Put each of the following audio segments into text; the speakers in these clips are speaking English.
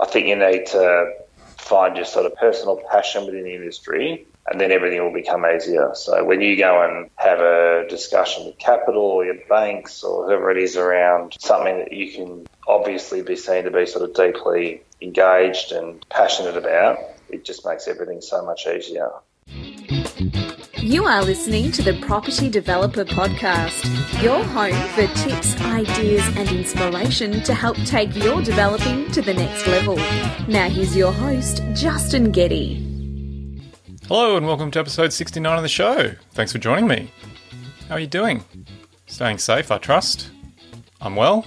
I think you need to find your sort of personal passion within the industry and then everything will become easier. So when you go and have a discussion with capital or your banks or whoever it is around something that you can obviously be seen to be sort of deeply engaged and passionate about, it just makes everything so much easier. You are listening to the Property Developer Podcast, your home for tips, ideas, and inspiration to help take your developing to the next level. Now, here's your host, Justin Getty. Hello, and welcome to episode 69 of the show. Thanks for joining me. How are you doing? Staying safe, I trust. I'm well.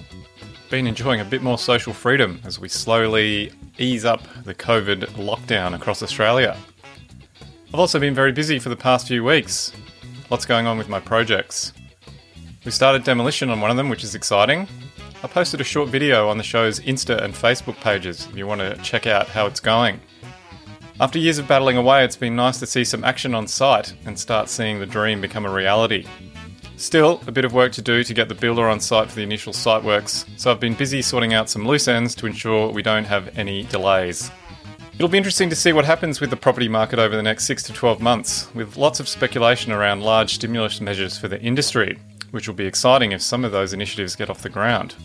Been enjoying a bit more social freedom as we slowly ease up the COVID lockdown across Australia. I've also been very busy for the past few weeks. Lots going on with my projects. We started demolition on one of them, which is exciting. I posted a short video on the show's Insta and Facebook pages if you want to check out how it's going. After years of battling away, it's been nice to see some action on site and start seeing the dream become a reality. Still, a bit of work to do to get the builder on site for the initial site works, so I've been busy sorting out some loose ends to ensure we don't have any delays. It'll be interesting to see what happens with the property market over the next 6 to 12 months, with lots of speculation around large stimulus measures for the industry, which will be exciting if some of those initiatives get off the ground.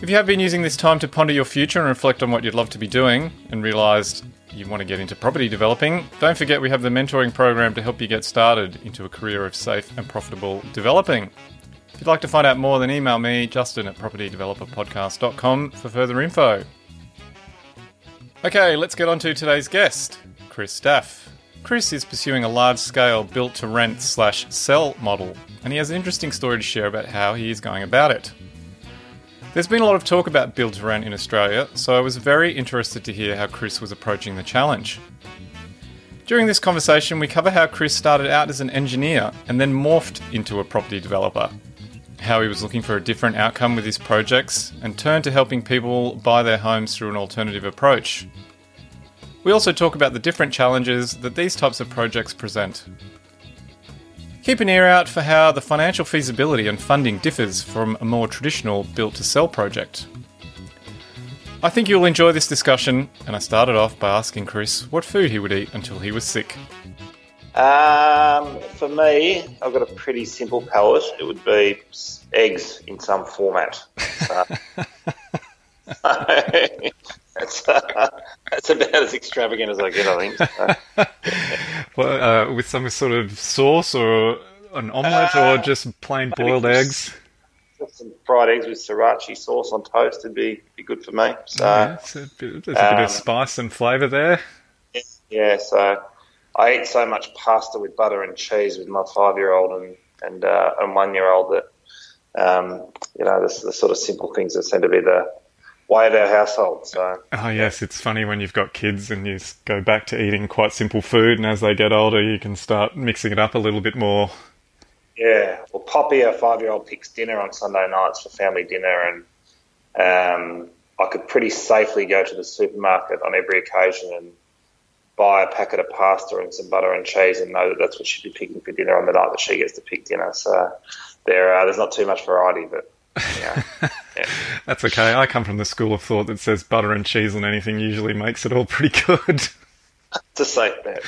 If you have been using this time to ponder your future and reflect on what you'd love to be doing and realised you want to get into property developing, don't forget we have the mentoring program to help you get started into a career of safe and profitable developing. If you'd like to find out more, then email me, Justin at propertydeveloperpodcast.com for further info. Okay, let's get on to today's guest, Chris Staff. Chris is pursuing a large scale built to rent slash sell model, and he has an interesting story to share about how he is going about it. There's been a lot of talk about build to rent in Australia, so I was very interested to hear how Chris was approaching the challenge. During this conversation, we cover how Chris started out as an engineer and then morphed into a property developer, how he was looking for a different outcome with his projects, and turned to helping people buy their homes through an alternative approach. We also talk about the different challenges that these types of projects present. Keep an ear out for how the financial feasibility and funding differs from a more traditional built to sell project. I think you'll enjoy this discussion, and I started off by asking Chris what food he would eat until he was sick. Um, for me, I've got a pretty simple palate. It would be eggs in some format. So, that's, uh, that's about as extravagant as I get, I think. So, well, uh, with some sort of sauce or an omelette uh, or just plain boiled eggs? Just some fried eggs with sriracha sauce on toast would be, be good for me. So yeah, a bit, there's a um, bit of um, spice and flavour there. Yeah, so I eat so much pasta with butter and cheese with my five year old and and, uh, and one year old that um, you know the, the sort of simple things that seem to be the way of our household. So. Oh yes, it's funny when you've got kids and you go back to eating quite simple food, and as they get older, you can start mixing it up a little bit more. Yeah, well, Poppy, our five-year-old, picks dinner on Sunday nights for family dinner, and um, I could pretty safely go to the supermarket on every occasion and buy a packet of pasta and some butter and cheese, and know that that's what she'd be picking for dinner on the night that she gets to pick dinner. So there, uh, there's not too much variety, but yeah. yeah. That's okay. I come from the school of thought that says butter and cheese on anything usually makes it all pretty good. It's a safe bet.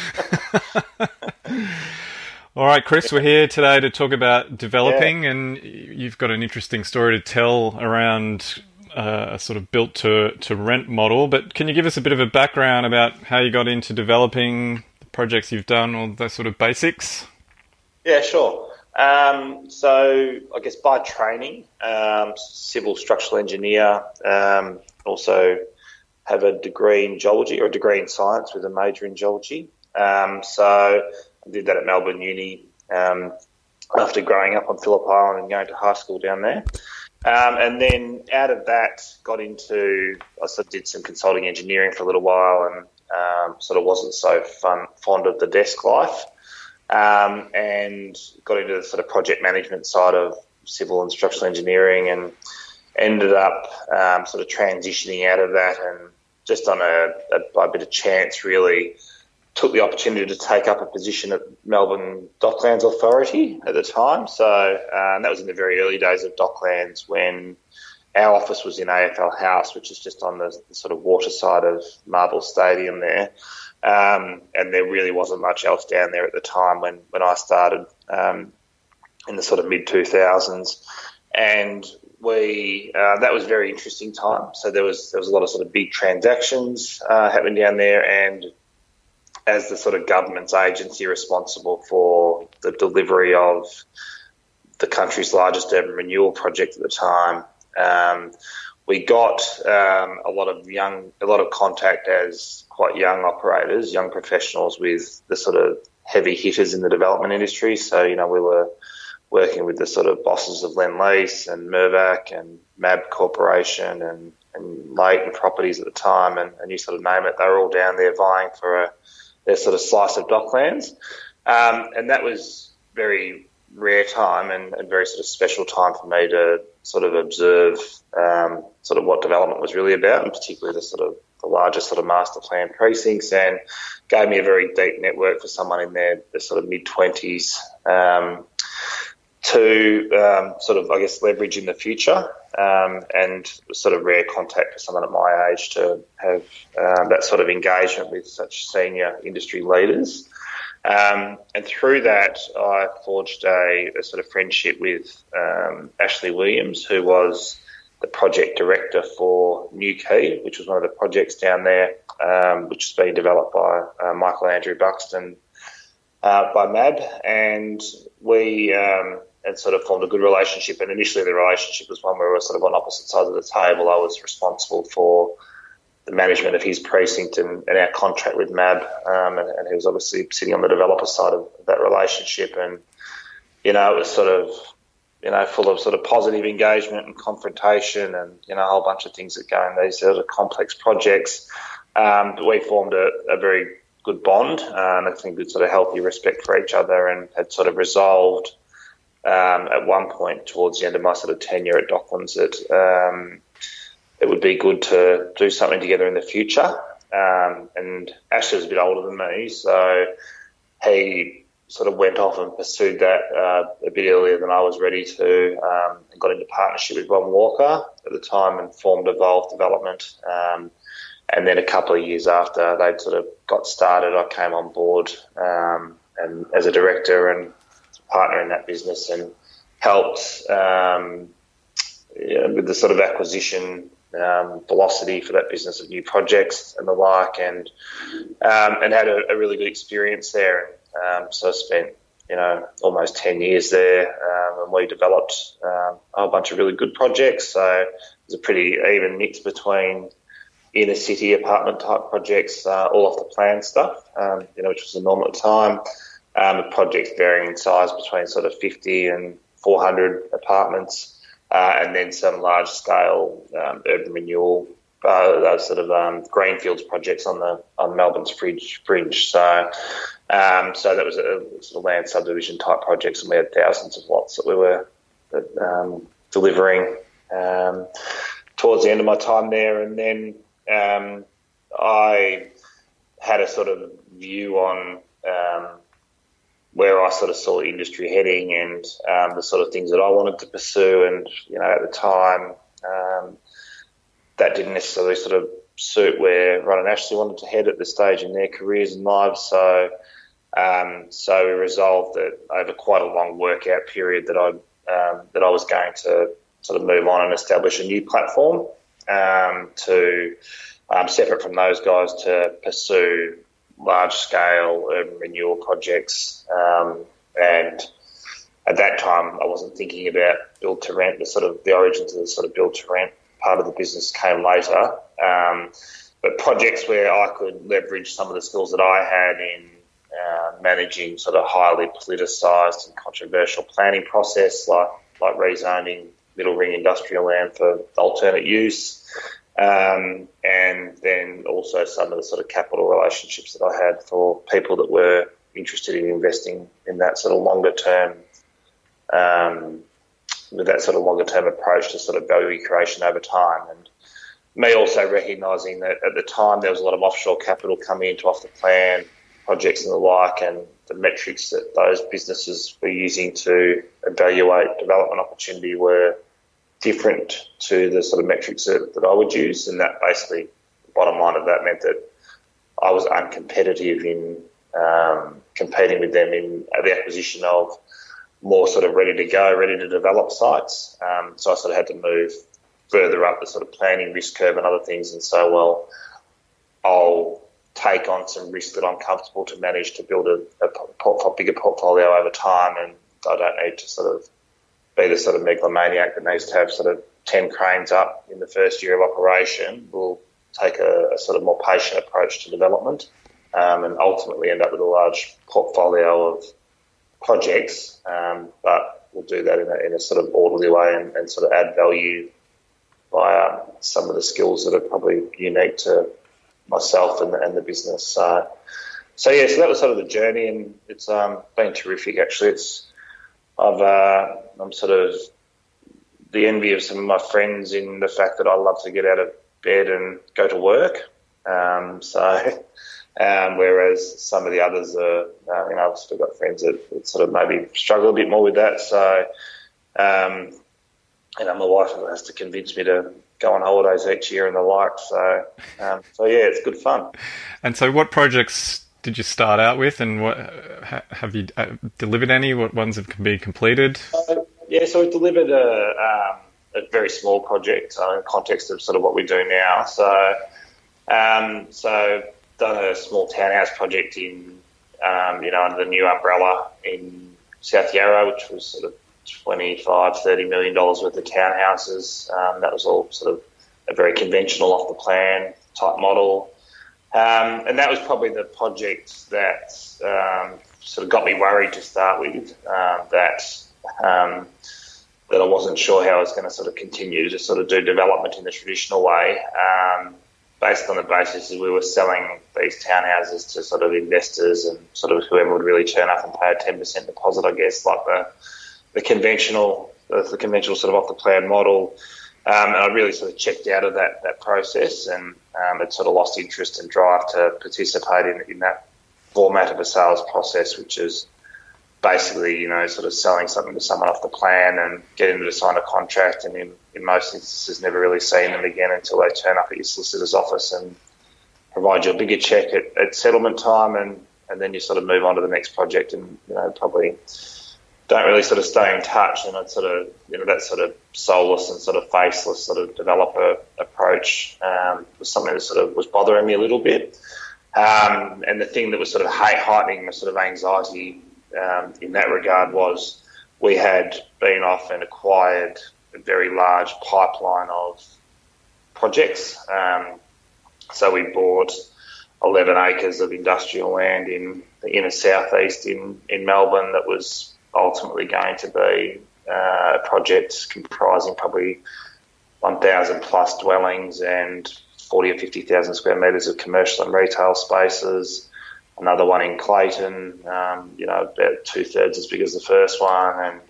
all right, Chris, we're here today to talk about developing, yeah. and you've got an interesting story to tell around uh, a sort of built to, to rent model. But can you give us a bit of a background about how you got into developing the projects you've done, all those sort of basics? Yeah, sure. Um, so I guess by training, um, civil structural engineer, um, also have a degree in geology or a degree in science with a major in geology. Um, so I did that at Melbourne Uni um, after growing up on Phillip Island and going to high school down there. Um, and then out of that, got into I also did some consulting engineering for a little while and sort of wasn't so fun, fond of the desk life. Um, and got into the sort of project management side of civil and structural engineering and ended up um, sort of transitioning out of that and just on a, a, a bit of chance really took the opportunity to take up a position at Melbourne Docklands Authority at the time. So um, that was in the very early days of Docklands when our office was in AFL House, which is just on the, the sort of water side of Marvel Stadium there. Um, and there really wasn't much else down there at the time when, when I started um, in the sort of mid 2000s. And we uh, that was very interesting time. So there was there was a lot of sort of big transactions uh, happening down there, and as the sort of government's agency responsible for the delivery of the country's largest urban renewal project at the time, um, we got um, a lot of young, a lot of contact as quite young operators, young professionals with the sort of heavy hitters in the development industry. So you know we were working with the sort of bosses of Lendlease and Mirvac and MAB Corporation and, and Leighton Properties at the time, and, and you sort of name it, they were all down there vying for a, their sort of slice of Docklands. Um, and that was very rare time and, and, very sort of special time for me to sort of observe um, sort of what development was really about, and particularly the sort of the larger sort of master plan precincts, and gave me a very deep network for someone in their, their sort of mid twenties. Um, to um, sort of, I guess, leverage in the future, um, and sort of rare contact for someone at my age to have um, that sort of engagement with such senior industry leaders. Um, and through that, I forged a, a sort of friendship with um, Ashley Williams, who was the project director for NewQuay, which was one of the projects down there, um, which is being developed by uh, Michael Andrew Buxton uh, by MAB, and we um, and sort of formed a good relationship. And initially, the relationship was one where we were sort of on opposite sides of the table. I was responsible for the management of his precinct and, and our contract with MAB, um, and, and, he was obviously sitting on the developer side of that relationship. And you know, it was sort of you know full of sort of positive engagement and confrontation, and you know a whole bunch of things that go in these sort of complex projects. Um, but we formed a, a very good bond, um, I think good sort of healthy respect for each other, and had sort of resolved um, at one point towards the end of my sort of tenure at Docklands that um, it would be good to do something together in the future. Um, and Ashley was a bit older than me, so he sort of went off and pursued that uh, a bit earlier than I was ready to, um, and got into partnership with Ron Walker at the time and formed Evolve Development. Um, and then a couple of years after they'd sort of got started, I came on board um, and as a director and partner in that business and helped um, with the sort of acquisition um, velocity for that business of new projects and the like, and um, and had a, a, really good experience there. Um, so I spent you know almost ten years there, um, and we developed um, a whole bunch of really good projects. So it was a pretty even mix between inner city apartment type projects, uh, all off the plan stuff, you know, which was the normal time um, projects varying in size between sort of 50 and 400 apartments, uh, and then some large scale um, urban renewal, uh, those sort of um, greenfields projects on the on Melbourne's fringe. fringe. So, um, so that was a sort of land subdivision type projects, and we had thousands of lots that we were um, delivering um, towards the end of my time there, and then I had a sort of view on um, where I sort of saw the industry heading and um, the sort of things that I wanted to pursue. And, you know, at the time, um, that didn't necessarily sort of suit where Ron and Ashley wanted to head at this stage in their careers and lives. So, um, so we resolved that over quite a long workout period that I um, that I was going to sort of move on and establish a new platform um, to um, separate from those guys to pursue large scale urban renewal projects. Um, and at that time, I wasn't thinking about build to rent. The sort of the origins of the sort of build to rent part of the business came later. Um, but projects where I could leverage some of the skills that I had in uh, managing sort of highly politicised and controversial planning process, like like rezoning middle ring industrial land for alternate use, um, and then also some of the sort of capital relationships that I had for people that were interested in investing in that sort of longer term, um, with that sort of longer term approach to sort of value creation over time. And me also recognising that at the time there was a lot of offshore capital coming into off the plan projects and the like, and the metrics that those businesses were using to evaluate development opportunity were different to the sort of metrics that, that I would use, and that basically, bottom line of that meant that I was uncompetitive in um, competing with them in the acquisition of more sort of ready to go, ready to develop sites. Um, so I sort of had to move further up the sort of planning risk curve and other things. And so, well, I'll take on some risk that I'm comfortable to manage to build a, a port- bigger portfolio over time, and I don't need to sort of be the sort of megalomaniac that needs to have sort of 10 cranes up in the first year of operation. We'll take a, a sort of more patient approach to development um, and ultimately end up with a large portfolio of projects, um, but we'll do that in a, in a, sort of orderly way and, and sort of add value via some of the skills that are probably unique to myself and the, and the business. So, so yeah, so that was sort of the journey, and it's um, been terrific. Actually, it's I've uh, I'm sort of the envy of some of my friends in the fact that I love to get out of bed and go to work. Um, so, um, whereas some of the others are, uh, you know, I've still got friends that, that, sort of maybe struggle a bit more with that. So, um, you know, my wife has to convince me to go on holidays each year and the like. So, um, so yeah, it's good fun. And so, what projects did you start out with, and what have you uh, delivered? Any? What ones have been completed? Uh, yeah, so we delivered a, um, a very small project uh, in context of sort of what we do now. So, um, so done a small townhouse project in, um, you know, under the new umbrella in South Yarra, which was sort of 25, 30 million dollars worth of townhouses. Um, that was all sort of a very conventional off the plan type model. Um, and that was probably the project that um, sort of got me worried to start with. Um, that um, that I wasn't sure how I was going to sort of continue to sort of do development in the traditional way, um, based on the basis that we were selling these townhouses to sort of investors and sort of whoever would really turn up and pay a ten percent deposit, I guess, like the the conventional, the conventional sort of off the plan model. Um, and I really sort of checked out of that that process and um, had sort of lost interest and drive to participate in, in that format of a sales process, which is basically, you know, sort of selling something to someone off the plan and getting them to sign a contract, and in, in most instances, never really seeing them again until they turn up at your solicitor's office and provide you a bigger check at, at settlement time, and, and then you sort of move on to the next project, and you know, probably don't really sort of stay in touch, and it's sort of you know that sort of soulless and sort of faceless sort of developer approach um, was something that sort of was bothering me a little bit. Um, and the thing that was sort of heightening my sort of anxiety um, in that regard was we had been off and acquired a very large pipeline of projects. Um, so we bought 11 acres of industrial land in the inner southeast in, in Melbourne that was ultimately going to be uh, comprising probably 1,000 plus dwellings and 40 or 50,000 square metres of commercial and retail spaces. Another one in Clayton, um, you know, about two thirds as big as the first one. And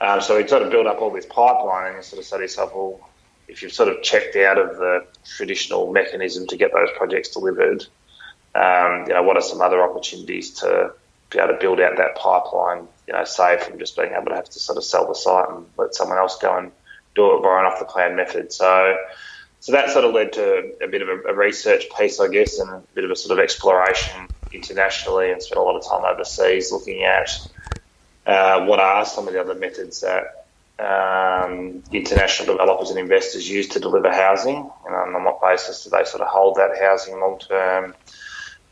um, so we sort of built up all this pipeline and you sort of say to yourself, well, if you've sort of checked out of the traditional mechanism to get those projects delivered, um, you know, what are some other opportunities to be able to build out that pipeline, you know, save from just being able to have to sort of sell the site and let someone else go and do it by an off the plan method. So, so that sort of led to a bit of a, a, research piece, I guess, and a bit of a sort of exploration internationally and spent a lot of time overseas looking at uh, what are some of the other methods that um, international developers and investors use to deliver housing, and on what basis do they sort of hold that housing long term?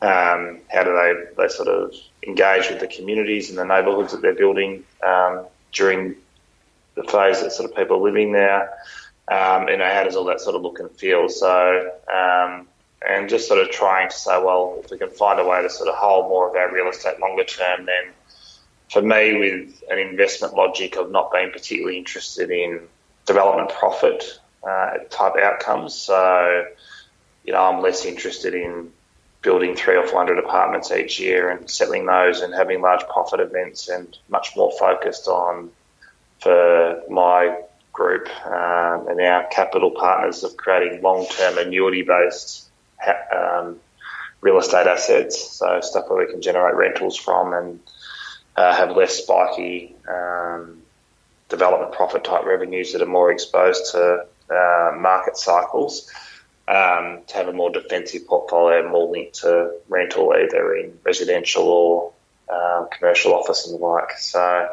Um, how do they, they sort of engage with the communities and the neighbourhoods that they're building um, during the phase that sort of people are living there? Um, you know, how does all that sort of look and feel? So, um, and just sort of trying to say, well, if we can find a way to sort of hold more of our real estate longer term, then for me, with an investment logic of not being particularly interested in development profit uh, type outcomes, so you know, I'm less interested in building three or four hundred apartments each year and settling those and having large profit events, and much more focused on for my group um, and our capital partners of creating long-term annuity-based um, real estate assets, so stuff where we can generate rentals from and uh, have less spiky um, development profit type revenues that are more exposed to uh, market cycles. Um, to have a more defensive portfolio, more linked to rental, either in residential or um, commercial office and the like. So,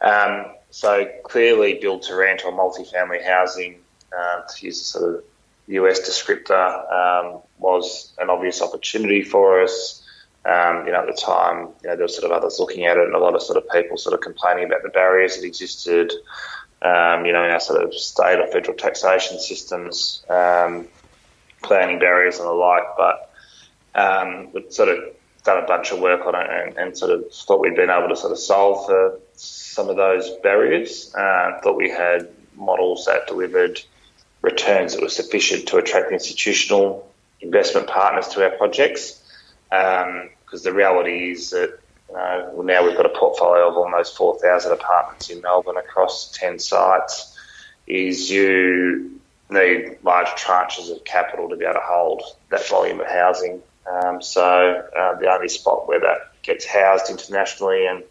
um, so clearly, build to rent or multifamily housing, uh, to use a sort of US descriptor, um, was an obvious opportunity for us. Um, you know, at the time, you know, there were sort of others looking at it, and a lot of sort of people sort of complaining about the barriers that existed. Um, you know, in our sort of state or federal taxation systems, um, planning barriers and the like. But um, we've sort of done a bunch of work on it and, and, sort of thought we'd been able to sort of solve for some of those barriers. Uh, thought we had models that delivered returns that were sufficient to attract institutional investment partners to our projects. Because um, the reality is that now we've got a portfolio of almost 4,000 apartments in Melbourne across 10 sites. Is you need large tranches of capital to be able to hold that volume of housing. Um, so uh, the only spot where that gets housed internationally and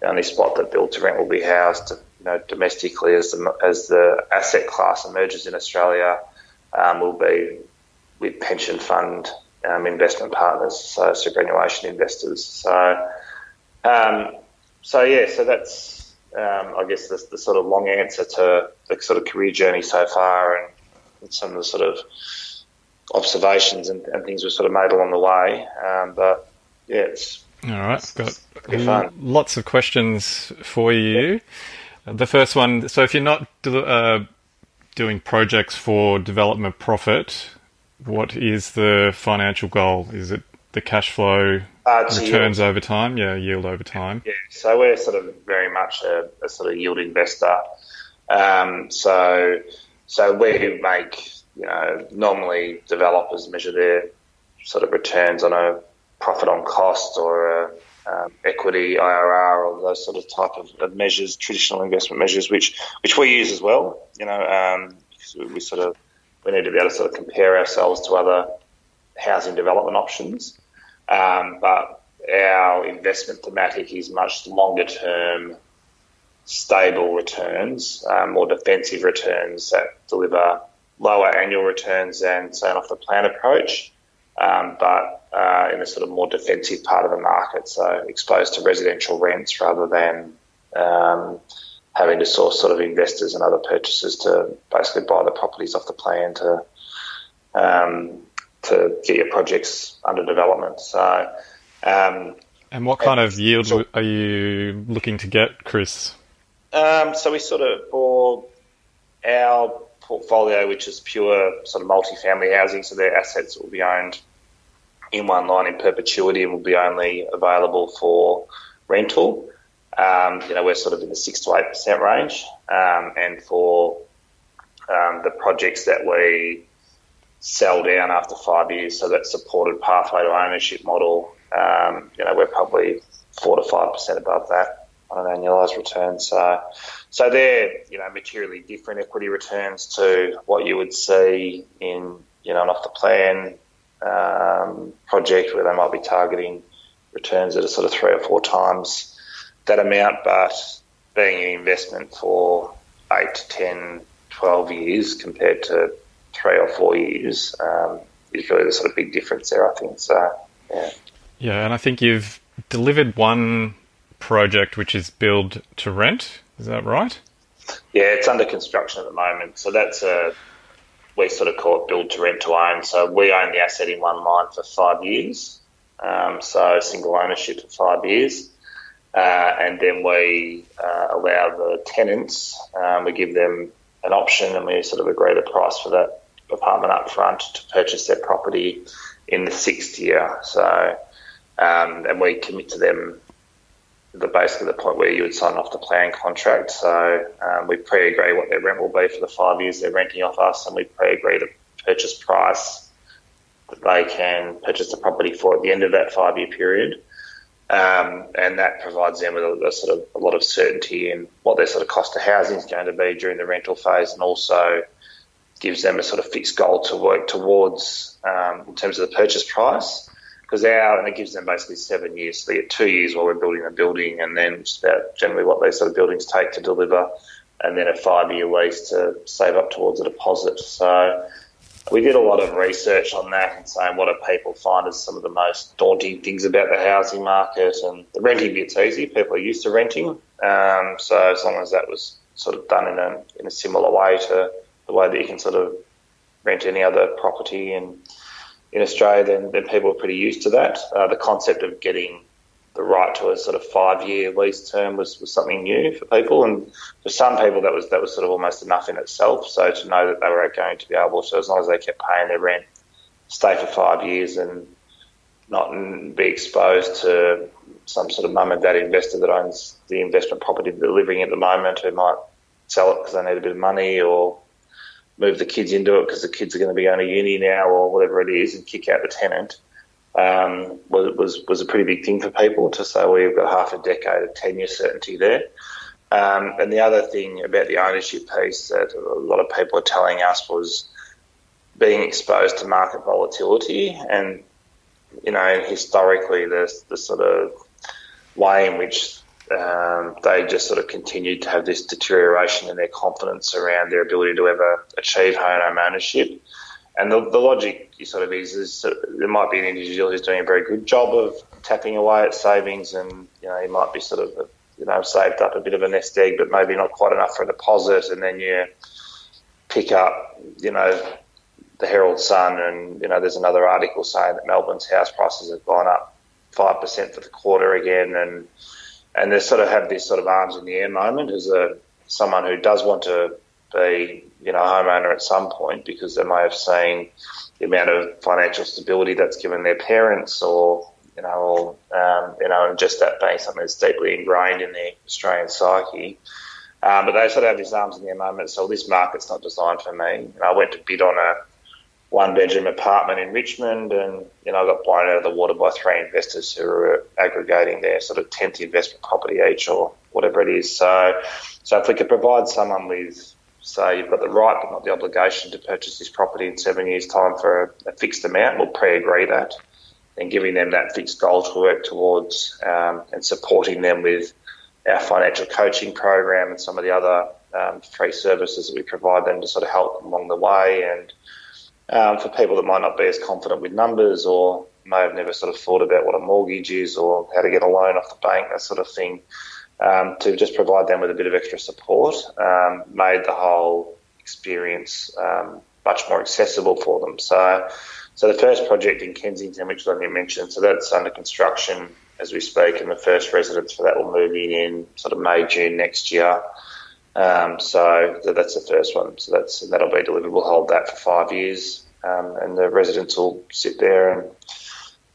the only spot that build to rent will be housed you know, domestically as the, as the asset class emerges in Australia um, will be with pension fund um, investment partners, so superannuation investors. So, um, so yeah, so that's um, I guess the, the, sort of long answer to the sort of career journey so far, and, and some of the sort of observations and, and, things we've sort of made along the way. Um, but yeah, it's all right. Got fun. lots of questions for you. Yeah. The first one. So, if you're not uh, doing projects for development profit, what is the financial goal? Is it the cash flow uh, returns yield. over time? Yeah, yield over time. Yeah, so we're sort of very much a, a sort of yield investor. Um, so, so we make you know normally developers measure their sort of returns on a profit on cost or a, um, equity IRR or those sort of type of, of, measures, traditional investment measures, which which we use as well. You know, um, we, we sort of we need to be able to sort of compare ourselves to other housing development options. Um, but our investment thematic is much longer term, stable returns, um, more defensive returns that deliver lower annual returns than, say, an off the plan approach, um, but uh, in a sort of more defensive part of the market, so exposed to residential rents rather than um, having to source sort of investors and other purchasers to basically buy the properties off the plan to um, to get your projects under development. So, um, and what kind of yield so, are you looking to get, Chris? Um, so we sort of for our portfolio, which is pure sort of multi-family housing, so their assets will be owned in one line in perpetuity and will be only available for rental. Um, you know, we're sort of in the six to eight percent range, um, and for um, the projects that we sell down after five years, so that supported pathway to ownership model, um, you know, we're probably four to five percent above that on an annualised return. So, so they're you know materially different equity returns to what you would see in you know an off the plan um, project where they might be targeting returns that are sort of three or four times that amount, but being an investment for eight to 10, 12 years compared to three or four years um, is really the sort of big difference there, I think. So, yeah. Yeah, and I think you've delivered one project which is build to rent. Is that right? Yeah, it's under construction at the moment. So that's a we sort of call it build to rent to own. So we own the asset in one line for five years. Um, so single ownership for five years. Uh, and then we uh, allow the tenants, um, we give them an option and we sort of agree the price for that apartment up front to purchase their property in the sixth year. So, um, and we commit to them the basically the point where you would sign off the plan contract. So um, we pre-agree what their rent will be for the five years they're renting off us, and we pre-agree the purchase price that they can purchase the property for at the end of that five-year period. Um, and that provides them with a, a, sort of a lot of certainty in what their sort of cost of housing is going to be during the rental phase, and also gives them a sort of fixed goal to work towards um, in terms of the purchase price. because our and it gives them basically seven years. So they get two years while we're building a building, and then it's about generally what those sort of buildings take to deliver, and then a five-year lease to save up towards a deposit. So we did a lot of research on that and saying what do people find as some of the most daunting things about the housing market and the renting bit's easy. People are used to renting, um, so as long as that was sort of done in a in a similar way to the way that you can sort of rent any other property in in Australia, then, then people are pretty used to that. Uh, the concept of getting the right to a sort of five year lease term was, was something new for people, and for some people that was that was sort of almost enough in itself. So to know that they were going to be able to, as long as they kept paying their rent, stay for five years and not be exposed to some sort of mum and dad investor that owns the investment property they're living at the moment who might sell it because they need a bit of money or move the kids into it because the kids are going to be going to uni now or whatever it is and kick out the tenant um, was, was, was a pretty big thing for people to say, well, you've got half a decade of tenure certainty there. Um, and the other thing about the ownership piece that a lot of people are telling us was being exposed to market volatility and, you know, historically the, the sort of way in which um, they just sort of continued to have this deterioration in their confidence around their ability to ever achieve home ownership. And the, the logic sort of is, is there might be an individual who's doing a very good job of tapping away at savings, and you know he might be sort of you know saved up a bit of a nest egg, but maybe not quite enough for a deposit, and then you pick up you know the Herald Sun, and you know there's another article saying that Melbourne's house prices have gone up five percent for the quarter again, and and they sort of have this sort of arms in the air moment as a someone who does want to be, you know, a homeowner at some point because they may have seen the amount of financial stability that's given their parents or, you know, or, um, you know, and just that being something that's deeply ingrained in the Australian psyche. Um, but they sort of have these arms in their moment. So this market's not designed for me. And I went to bid on a one bedroom apartment in Richmond, and you know I got blown out of the water by three investors who were aggregating their sort of tenth investment property each or whatever it is. So, so if we could provide someone with, say, you've got the right but not the obligation to purchase this property in seven years' time for a, a fixed amount, we'll pre-agree that, and giving them that fixed goal to work towards, um, and supporting them with our financial coaching program and some of the other um, free services that we provide them to sort of help along the way and um, for people that might not be as confident with numbers or may have never sort of thought about what a mortgage is or how to get a loan off the bank, that sort of thing, um, to just provide them with a bit of extra support, um, made the whole experience um, much more accessible for them. So, so the first project in Kensington, which I mentioned, so that's under construction as we speak, and the first residents for that will move in in sort of May, June next year. Um, so that's the first one. So that's that'll be delivered. We'll hold that for five years, um, and the residents will sit there and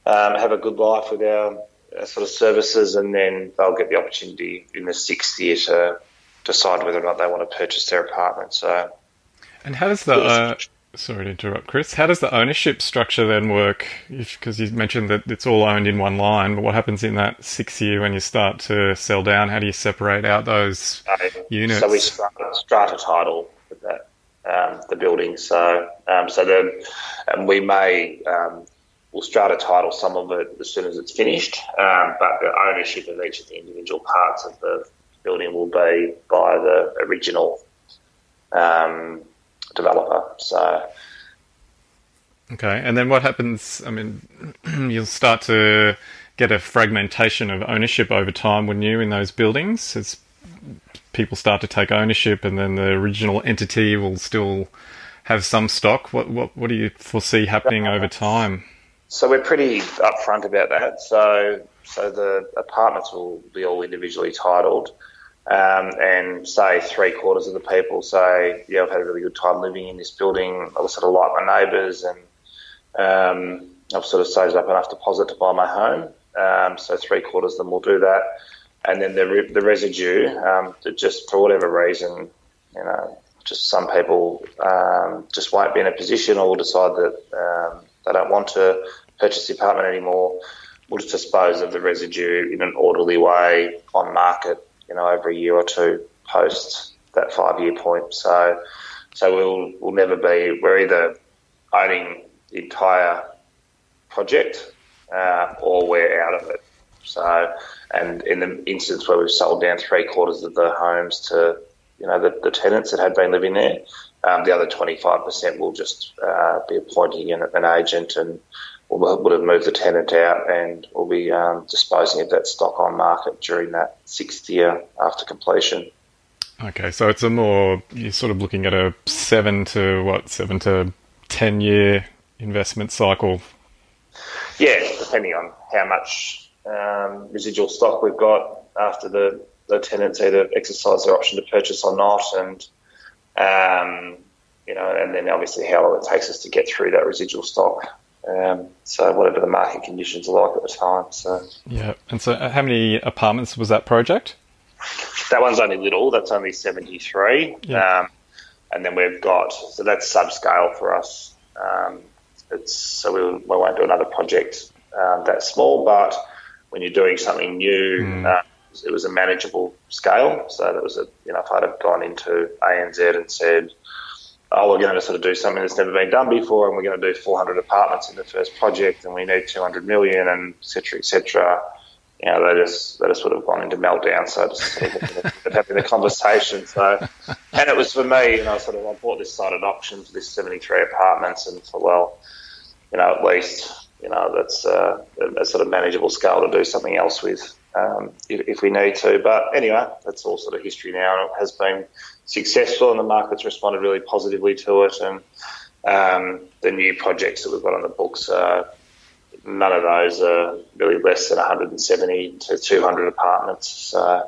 um, have a good life with our, our, sort of services, and then they'll get the opportunity in the sixth year to decide whether or not they want to purchase their apartment. So, and how does the uh, Sorry to interrupt, Chris. How does the ownership structure then work? Because you mentioned that it's all owned in one line, but what happens in that six year when you start to sell down? How do you separate out those units? So we strata, strata title with that um, the building. So um, so then um, we may um, we'll strata title some of it as soon as it's finished, um, but the ownership of each of the individual parts of the building will be by the original. Um, developer. So. Okay, and then what happens? I mean, you'll start to get a fragmentation of ownership over time, wouldn't you, in those buildings? As people start to take ownership, and then the original entity will still have some stock. What what what do you foresee happening over time? So we're pretty upfront about that. So so the apartments will be all individually titled. Um, and say three quarters of the people say, yeah, I've had a really good time living in this building. I sort of like my neighbours and um, I've sort of saved up enough deposit to buy my home. Um, so three quarters of them will do that. And then the, the residue, um, just for whatever reason, you know, just some people um, just won't be in a position or will decide that um, they don't want to purchase the apartment anymore. We'll just dispose of the residue in an orderly way on market you know, every year or two post that five year point. So, so we'll we'll never be. We're either owning the entire project uh, or we're out of it. So, and in the instance where we've sold down three quarters of the homes to, you know, the, the tenants that had been living there, um, the other 25% will just uh, be appointing an, an agent and we'll, would have moved the tenant out and we'll be um, disposing of that stock on market during that sixth year after completion. Okay, so it's a more you're sort of looking at a seven to what seven to ten year investment cycle. Yeah, depending on how much um, residual stock we've got after the the tenants either exercise their option to purchase or not, and um, you know, and then obviously how long it takes us to get through that residual stock. Um, so whatever the market conditions are like at the time. So yeah, and so uh, how many apartments was that project? That one's only little. That's only 73. Yeah. Um, and then we've got, so that's subscale for us. Um, it's, so we, we, won't do another project um, that small, but when you're doing something new, mm. uh, it was a manageable scale. So that was a, you know, if I'd have gone into ANZ and said, oh, we're going to sort of do something that's never been done before, and we're going to do 400 apartments in the first project, and we need 200 million, and et cetera, et cetera you know, they just they just would have gone into meltdown, so speak, having the conversation. So, and it was for me, you know, sort of I bought this site at auction for this 73 apartments, and thought, well, you know, at least you know that's uh, a sort of manageable scale to do something else with um, if, if, we need to. But anyway, that's all sort of history now, it has been successful, and the market's responded really positively to it, and um, the new projects that we've got on the books are none of those are really less than 170 to 200 apartments. So,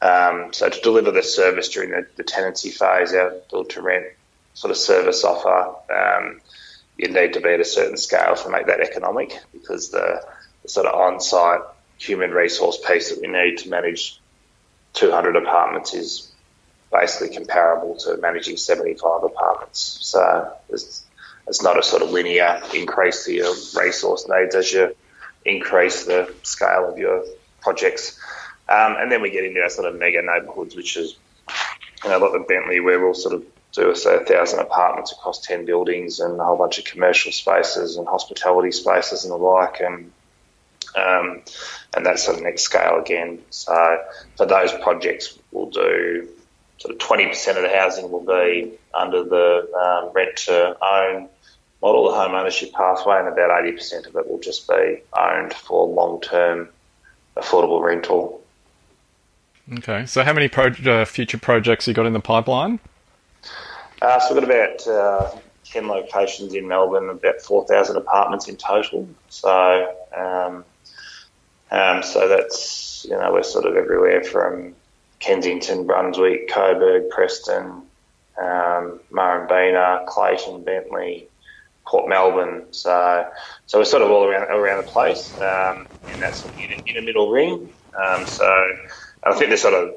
um, so to deliver the service during the, the tenancy phase, our build to rent sort of service offer, um, you need to be at a certain scale to make that economic because the, the sort of on-site human resource piece that we need to manage 200 apartments is basically comparable to managing 75 apartments. So there's it's not a sort of linear increase to your resource needs as you increase the scale of your projects. Um, and then we get into our sort of mega neighbourhoods, which is you know, like the Bentleigh, where we'll sort of do say a thousand apartments across ten buildings and a whole bunch of commercial spaces and hospitality spaces and the like, and um, and that's sort of next scale again. So for those projects, we'll do sort of twenty percent of the housing will be under the um, rent to own model the home ownership pathway, and about 80% of it will just be owned for long term affordable rental. Okay, so how many pro- uh, future projects you got in the pipeline? Uh, so we've got about uh, 10 locations in Melbourne, about 4,000 apartments in total. So, um, um, so that's, you know, we're sort of everywhere from Kensington, Brunswick, Coburg, Preston, um, Murrumbeena, Clayton, Bentleigh, Port Melbourne. So, so we're sort of all around around the place, um, and that's in, in a middle ring. Um, so, I think there's sort of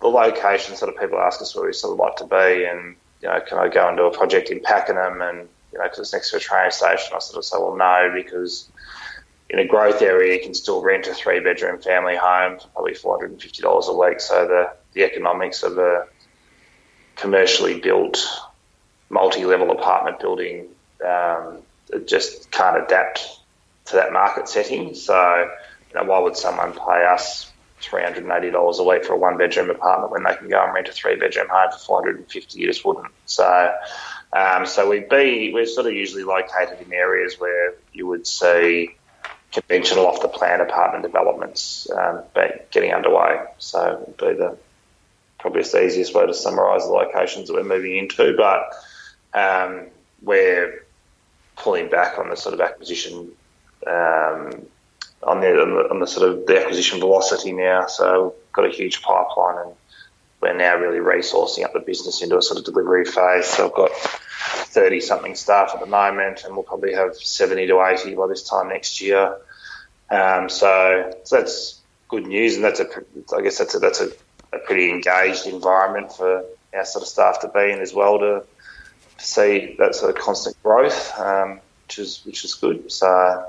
the location. Sort of people ask us where we sort of like to be, and you know, can I go and do a project in Pakenham, and you know, because it's next to a train station. I sort of say, well, no, because in a growth area, you can still rent a three bedroom family home for probably four hundred and fifty dollars a week. So the the economics of a commercially built multi level apartment building um, just can't adapt to that market setting. So, you know, why would someone pay us $380 a week for a one bedroom apartment when they can go and rent a three bedroom home for 450 You just wouldn't. So, um, so we'd be, we're sort of usually located in areas where you would see conventional off the plan apartment developments um, getting underway. So be the probably the easiest way to summarise the locations that we're moving into. But um, we're pulling back on the sort of acquisition um, on the, on the, on the sort of the acquisition velocity now. So we've got a huge pipeline, and we're now really resourcing up the business into a sort of delivery phase. So I've got thirty something staff at the moment, and we'll probably have seventy to eighty by this time next year. Um, so, so that's good news, and that's a I guess that's a, that's a, a pretty engaged environment for our sort of staff to be in as well to see that sort of constant growth, um, which is which is good. So,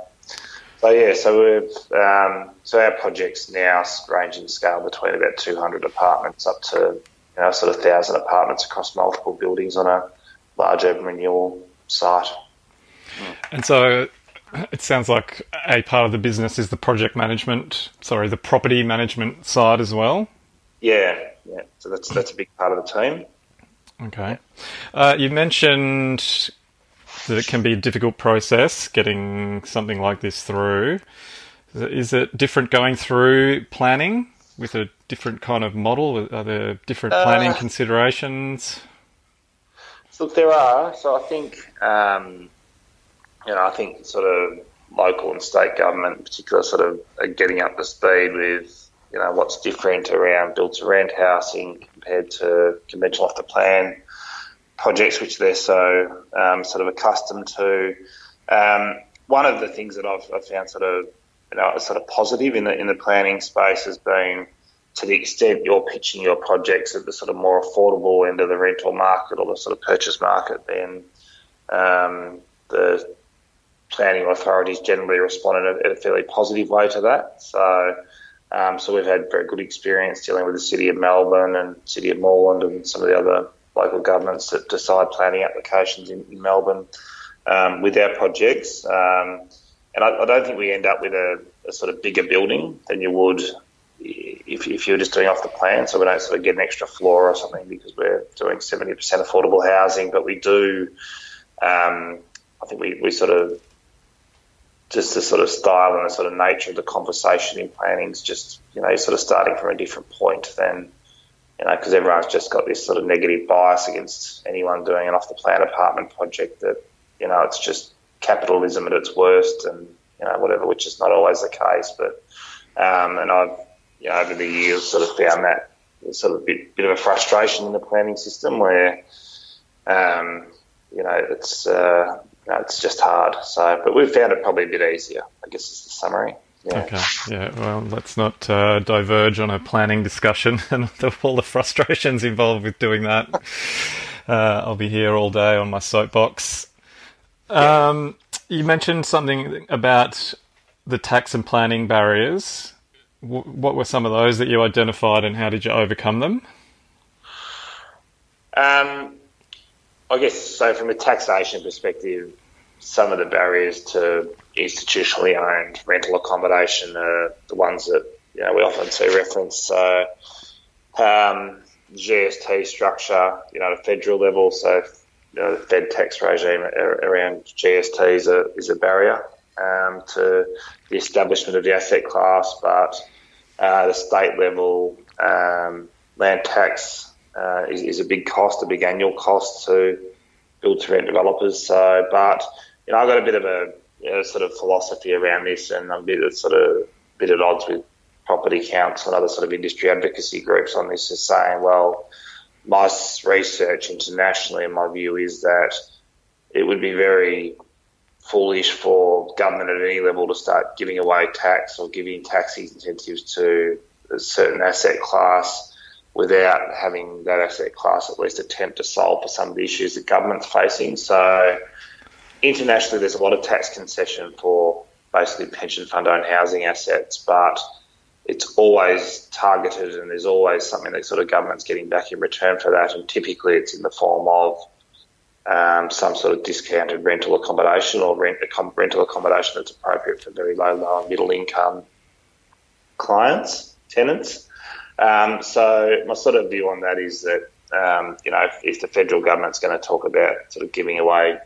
so yeah, so we've um, so our projects now range in scale between about 200 apartments up to you know sort of thousand apartments across multiple buildings on a large urban renewal site. And so, it sounds like a part of the business is the project management, sorry, the property management side as well. Yeah, yeah. So that's that's a big part of the team. Okay. Uh, you mentioned that it can be a difficult process getting something like this through. Is it different going through planning with a different kind of model? Are there different planning uh, considerations? Look, there are. So I think, um, you know, I think sort of local and state government, in particular, sort of are getting up to speed with, you know, what's different around built to rent housing compared to conventional off the plan projects, which they're so um, sort of accustomed to. Um, one of the things that I've, I've, found sort of, you know, sort of positive in the in the planning space has been to the extent you're pitching your projects at the sort of more affordable end of the rental market or the sort of purchase market, then um, the planning authorities generally respond in a, a, fairly positive way to that. So, um, so we've had very good experience dealing with the City of Melbourne and City of Moreland and some of the other local governments that decide planning applications in, in Melbourne um, with our projects. Um, and I, I, don't think we end up with a, a, sort of bigger building than you would if, if you were just doing off the plan, so we don't sort of get an extra floor or something because we're doing 70% affordable housing, but we do, um, I think we, we sort of, just the sort of style and the sort of nature of the conversation in planning is just, you know, sort of starting from a different point than, you know, because everyone's just got this sort of negative bias against anyone doing an off the plan apartment project that, you know, it's just capitalism at its worst and, you know, whatever, which is not always the case. But, um, and I've, you know, over the years sort of found that sort of bit, bit of a frustration in the planning system where, um, you know, it's, uh, know, it's just hard. So, but we've found it probably a bit easier, I guess is the summary. Yeah. Okay. Yeah. Well, let's not uh, diverge on a planning discussion and all the frustrations involved with doing that. Uh, I'll be here all day on my soapbox. Um, you mentioned something about the tax and planning barriers what were some of those that you identified and how did you overcome them? Um, I guess so. From a taxation perspective, some of the barriers to institutionally owned rental accommodation are the ones that you know we often see referenced. So, um, GST structure, you know, at a federal level. So, you know, the Fed tax regime around GST is a is a barrier um, to the establishment of the asset class, but uh, the state level um, land tax uh, is, is, a big cost, a big annual cost to build to rent developers. So, but you know, I've got a bit of a you know, sort of philosophy around this, and I'm a bit sort of bit at odds with property council and other sort of industry advocacy groups on this, is saying, well, my research internationally, and my view is that it would be very foolish for government at any level to start giving away tax or giving tax incentives to a certain asset class without having that asset class at least attempt to solve for some of the issues that government's facing. So internationally, there's a lot of tax concession for basically pension fund owned housing assets, but it's always targeted and there's always something that sort of government's getting back in return for that. And typically it's in the form of um, some sort of discounted rental accommodation or rent rental accommodation that's appropriate for very low, low and middle income clients, tenants. Um, so my sort of view on that is that um, you know if, if, the federal government's going to talk about sort of giving away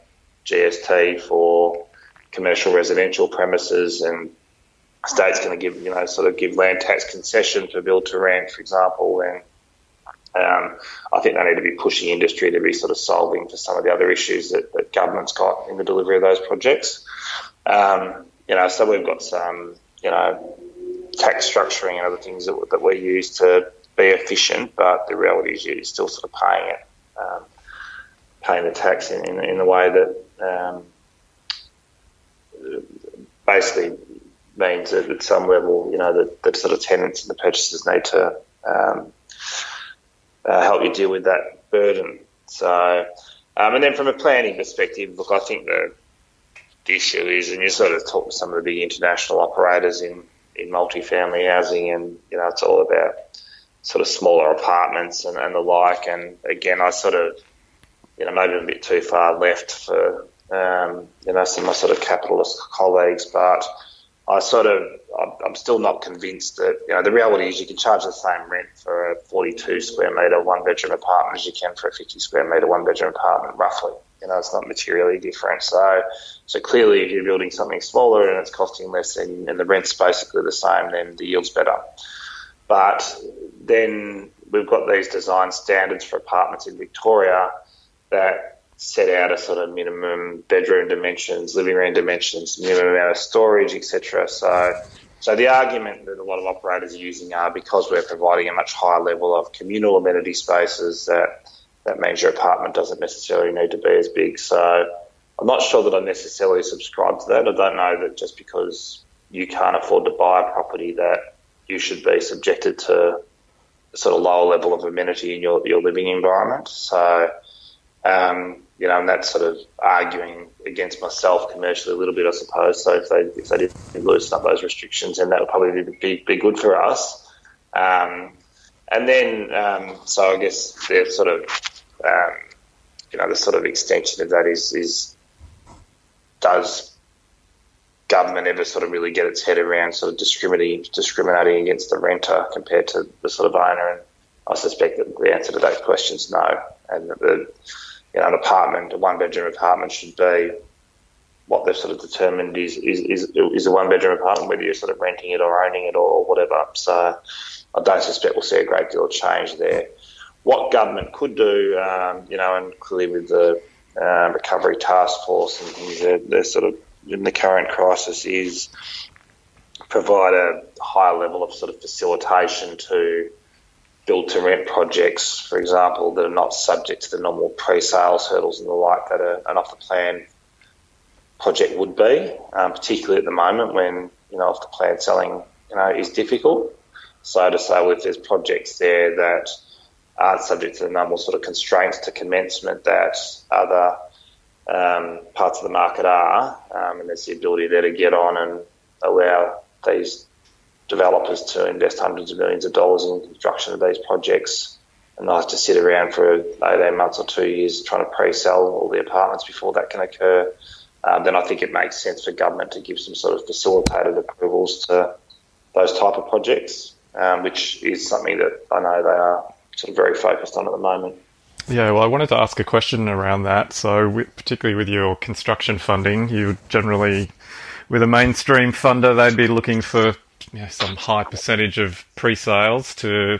GST for commercial residential premises and state's going to give you know sort of give land tax concession for build to rent, for example, then um, I think they need to be pushing industry to be sort of solving for some of the other issues that, that government's got in the delivery of those projects. Um, you know, so we've got some, you know, tax structuring and other things that, that we use to be efficient, but the reality is you're still sort of paying it, um, paying the tax in, in, in the way that um, basically means that at some level, you know, the, the sort of tenants and the purchasers need to um, uh, help you deal with that burden. So, um, and then from a planning perspective, look, I think the, the issue is, and you sort of talk to some of the big international operators in, in multifamily housing, and you know, it's all about sort of smaller apartments and, and the like. And again, I sort of, you know, maybe a bit too far left for um, you know, some of my sort of capitalist colleagues, but I sort of, I'm still not convinced that, you know, the reality is you can charge the same rent for a 42 square metre one bedroom apartment as you can for a 50 square metre one bedroom apartment, roughly. You know, it's not materially different. So, so clearly if you're building something smaller and it's costing less and, and the rent's basically the same, then the yield's better. But then we've got these design standards for apartments in Victoria that set out a sort of minimum bedroom dimensions, living room dimensions, minimum amount of storage, etc. So, so the argument that a lot of operators are using are because we're providing a much higher level of communal amenity spaces that that means your apartment doesn't necessarily need to be as big. So I'm not sure that I necessarily subscribe to that. I don't know that just because you can't afford to buy a property that you should be subjected to a sort of lower level of amenity in your, your living environment. So um, you know, and that's sort of arguing against myself commercially a little bit, I suppose. So if they if they did loosen up those restrictions, then that would probably be, be good for us. Um, and then, um, so I guess the sort of, um, you know, the sort of extension of that is is does government ever sort of really get its head around sort of discriminating discriminating against the renter compared to the sort of owner? And I suspect that the answer to that question is no, and the you know, an apartment, a one bedroom apartment should be what they've sort of determined is, is, is, is a one bedroom apartment, whether you're sort of renting it or owning it or whatever. So I don't suspect we'll see a great deal of change there. What government could do, um, you know, and clearly with the uh, recovery task force and things, they're, they're sort of in the current crisis is provide a higher level of sort of facilitation to build to rent projects, for example, that are not subject to the normal pre sales hurdles and the like that an off the plan project would be, um, particularly at the moment when you know off the plan selling you know is difficult. So to say, well, if there's projects there that aren't subject to the normal sort of constraints to commencement that other um, parts of the market are, um, and there's the ability there to get on and allow these developers to invest hundreds of millions of dollars in construction of these projects. And not have to sit around for 18 months or two years trying to pre-sell all the apartments before that can occur, um, then I think it makes sense for government to give some sort of facilitated approvals to those type of projects, um, which is something that I know they are sort of very focused on at the moment. Yeah, well, I wanted to ask a question around that. So, with, particularly with your construction funding, you generally, with a mainstream funder, they'd be looking for you know, some high percentage of pre-sales to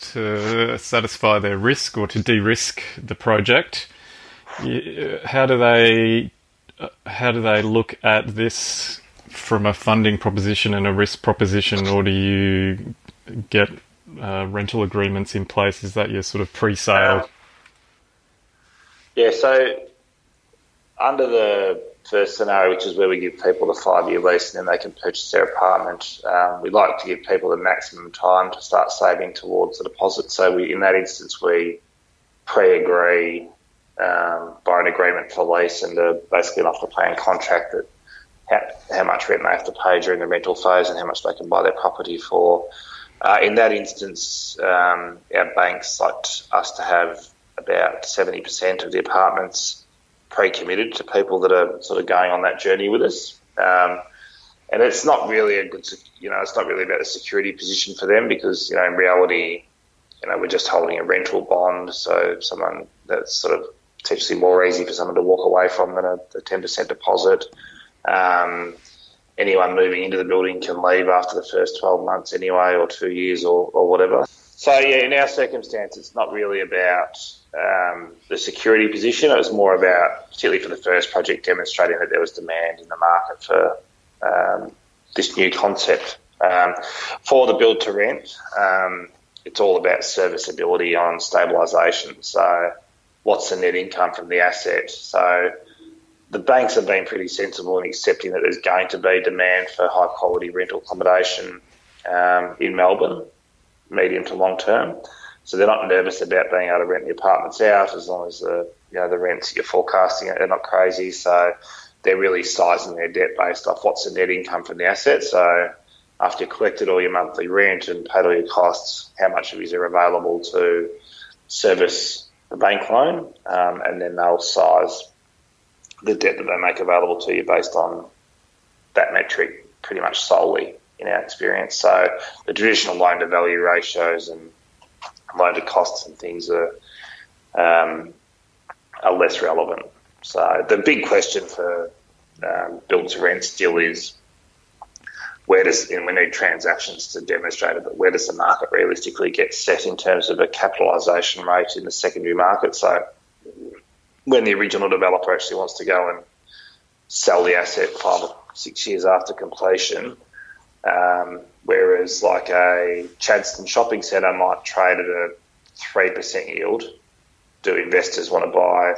to satisfy their risk or to de-risk the project. How do they how do they look at this from a funding proposition and a risk proposition, or do you get uh, rental agreements in place? Is that your sort of pre-sale? Yeah, so under the first scenario, which is where we give people the five year lease and then they can purchase their apartment. Um, we like to give people the maximum time to start saving towards the deposit. So we, in that instance, we pre-agree um, by an agreement for lease and a, basically an off the plan contract that how, how, much rent they have to pay during the rental phase and how much they can buy their property for. Uh, in that instance, um, our banks like us to have about 70% of the apartments pre-committed to people that are sort of going on that journey with us. Um, and it's not really a good, you know, it's not really about a security position for them because, you know, in reality, you know, we're just holding a rental bond. So someone that's sort of potentially more easy for someone to walk away from than a, a 10% deposit. Um, anyone moving into the building can leave after the first 12 months anyway, or two years or, or whatever. So yeah, in our circumstance, it's not really about um, the security position. It was more about, particularly for the first project, demonstrating that there was demand in the market for um, this new concept. Um, for the build to rent, um, it's all about serviceability on stabilisation. So, what's the net income from the asset? So, the banks have been pretty sensible in accepting that there's going to be demand for high quality rental accommodation um, in Melbourne, medium to long term. So they're not nervous about being able to rent the apartments out as long as the you know the rents you're forecasting are not crazy. So they're really sizing their debt based off what's the net income from the asset. So after you've collected all your monthly rent and paid all your costs, how much of is there available to service the bank loan, um, and then they'll size the debt that they make available to you based on that metric pretty much solely in our experience. So the traditional loan to value ratios and loan to costs and things are um, are less relevant. So the big question for um, to rent still is where does and we need transactions to demonstrate it, but where does the market realistically get set in terms of a capitalisation rate in the secondary market? So when the original developer actually wants to go and sell the asset five or six years after completion, um, whereas like a Chadstone shopping centre might trade at a three percent yield. Do investors want to buy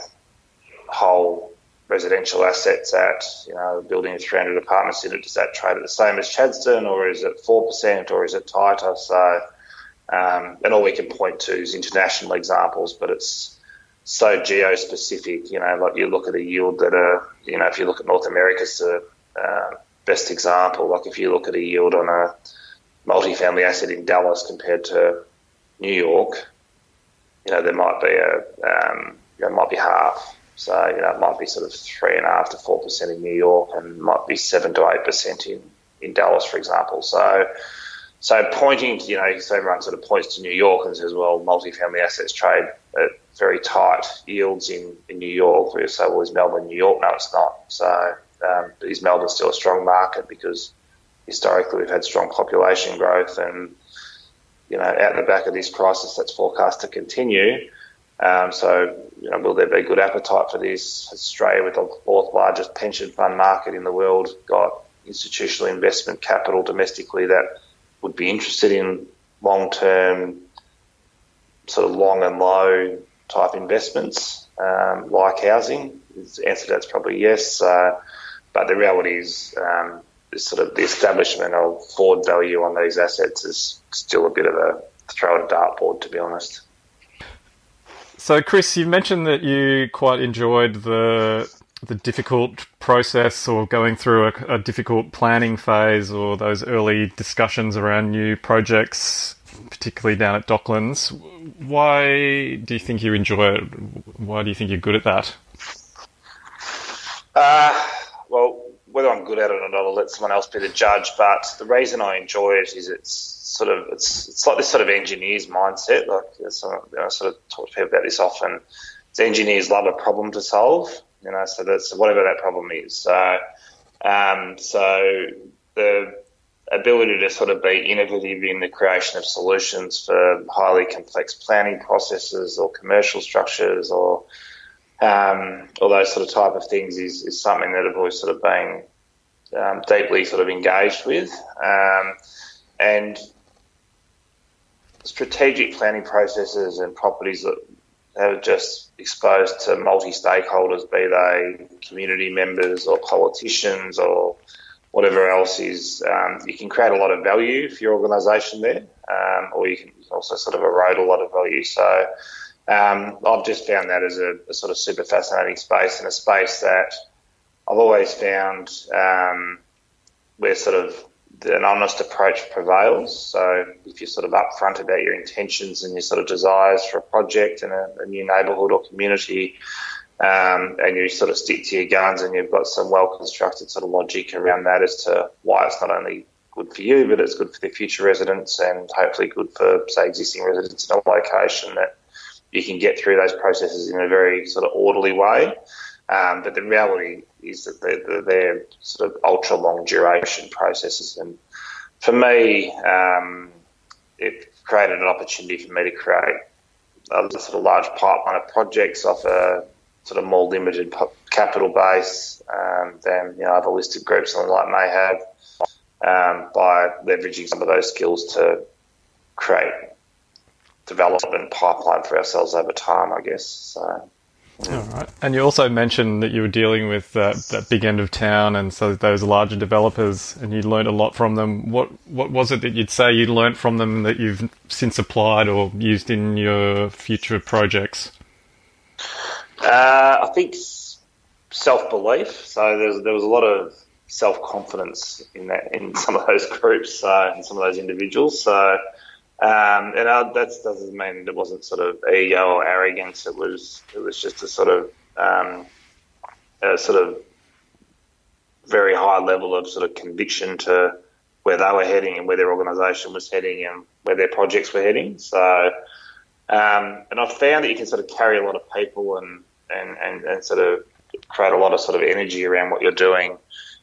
whole residential assets at you know building of 300 apartments in it? Does that trade at the same as Chadstone, or is it four percent, or is it tighter? So, um, and all we can point to is international examples, but it's so geo specific. You know, like you look at a yield that are you know if you look at North America, the uh, best example. Like if you look at a yield on a multifamily asset in Dallas compared to New York, you know there might be a um, you know, might be half. So you know it might be sort of three and a half to four percent in New York, and might be seven to eight percent in in Dallas, for example. So. So pointing, to, you know, so everyone sort of points to New York and says, well, multifamily assets trade at very tight yields in, in New York. We say, well, is Melbourne New York? No, it's not. So um, is Melbourne still a strong market because historically we've had strong population growth and you know out the back of this crisis that's forecast to continue. Um, so you know, will there be good appetite for this? Australia, with the fourth largest pension fund market in the world, got institutional investment capital domestically that would be interested in long term, sort of long and low type investments um, like housing. The answer to that's probably yes. Uh, but the reality is, um, sort of the establishment of forward value on these assets is still a bit of a throw at a dartboard, to be honest. So, Chris, you mentioned that you quite enjoyed the the difficult process or going through a, a, difficult planning phase or those early discussions around new projects, particularly down at Docklands. Why do you think you enjoy it? Why do you think you're good at that? Uh, well, whether I'm good at it or not, I'll let someone else be the judge. But the reason I enjoy it is it's sort of it's it's like this sort of engineer's mindset. Like you know, I sort of talk to people about this often. It's engineers love a problem to solve, you know. So that's whatever that problem is. So, um, so the ability to sort of be innovative in the creation of solutions for highly complex planning processes or commercial structures or um, all those sort of type of things is, is something that I've always sort of been um, deeply sort of engaged with. Um, and strategic planning processes and properties that are just exposed to multi-stakeholders, be they community members or politicians or whatever else is, um, you can create a lot of value for your organisation there, um, or you can also sort of erode a lot of value. So um, I've just found that as a, a, sort of super fascinating space and a space that I've always found um, where sort of an honest approach prevails. So if you're sort of upfront about your intentions and your sort of desires for a project and a, a new neighbourhood or community, um, and you sort of stick to your guns and you've got some well constructed sort of logic around that as to why it's not only good for you, but it's good for the future residents and hopefully good for, say, existing residents in a location that you can get through those processes in a very sort of orderly way. Um, but the reality is that they're, they're, sort of ultra long duration processes. And for me, um, it created an opportunity for me to create a sort of large pipeline of projects off a sort of more limited capital base um, than you know other listed groups and like may have um, by leveraging some of those skills to create development pipeline for ourselves over time, I guess. So. All right. And you also mentioned that you were dealing with that, that big end of town and so those larger developers and you learned a lot from them. What what was it that you'd say you learned from them that you've since applied or used in your future projects? Uh, I think self belief. So there was a lot of self confidence in that in some of those groups, uh, and some of those individuals. So um, and uh, that doesn't mean it wasn't sort of ego or arrogance. It was it was just a sort of um, a sort of very high level of sort of conviction to where they were heading and where their organisation was heading and where their projects were heading. So, um, and I've found that you can sort of carry a lot of people and, and, and, and sort of create a lot of sort of energy around what you're doing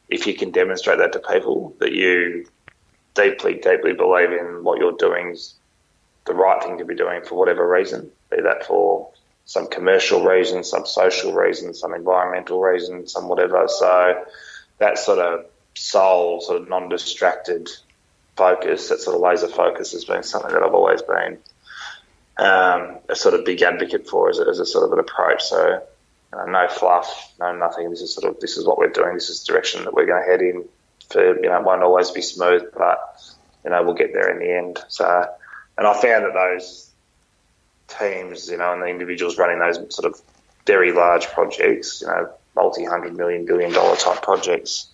if you can demonstrate that to people that you deeply, deeply believe in what you're doing is the right thing to be doing for whatever reason, be that for some commercial reason, some social reason, some environmental reason, some whatever. So that sort of soul, sort of non-distracted focus, that sort of laser focus has been something that I've always been um, a sort of big advocate for as a, as a sort of an approach. So uh, no fluff, no nothing. This is sort of this is what we're doing. This is the direction that we're going to head in. For you know, it won't always be smooth, but you know we'll get there in the end. So, and I found that those teams, you know, and the individuals running those sort of very large projects, you know, multi-hundred million, billion dollar type projects,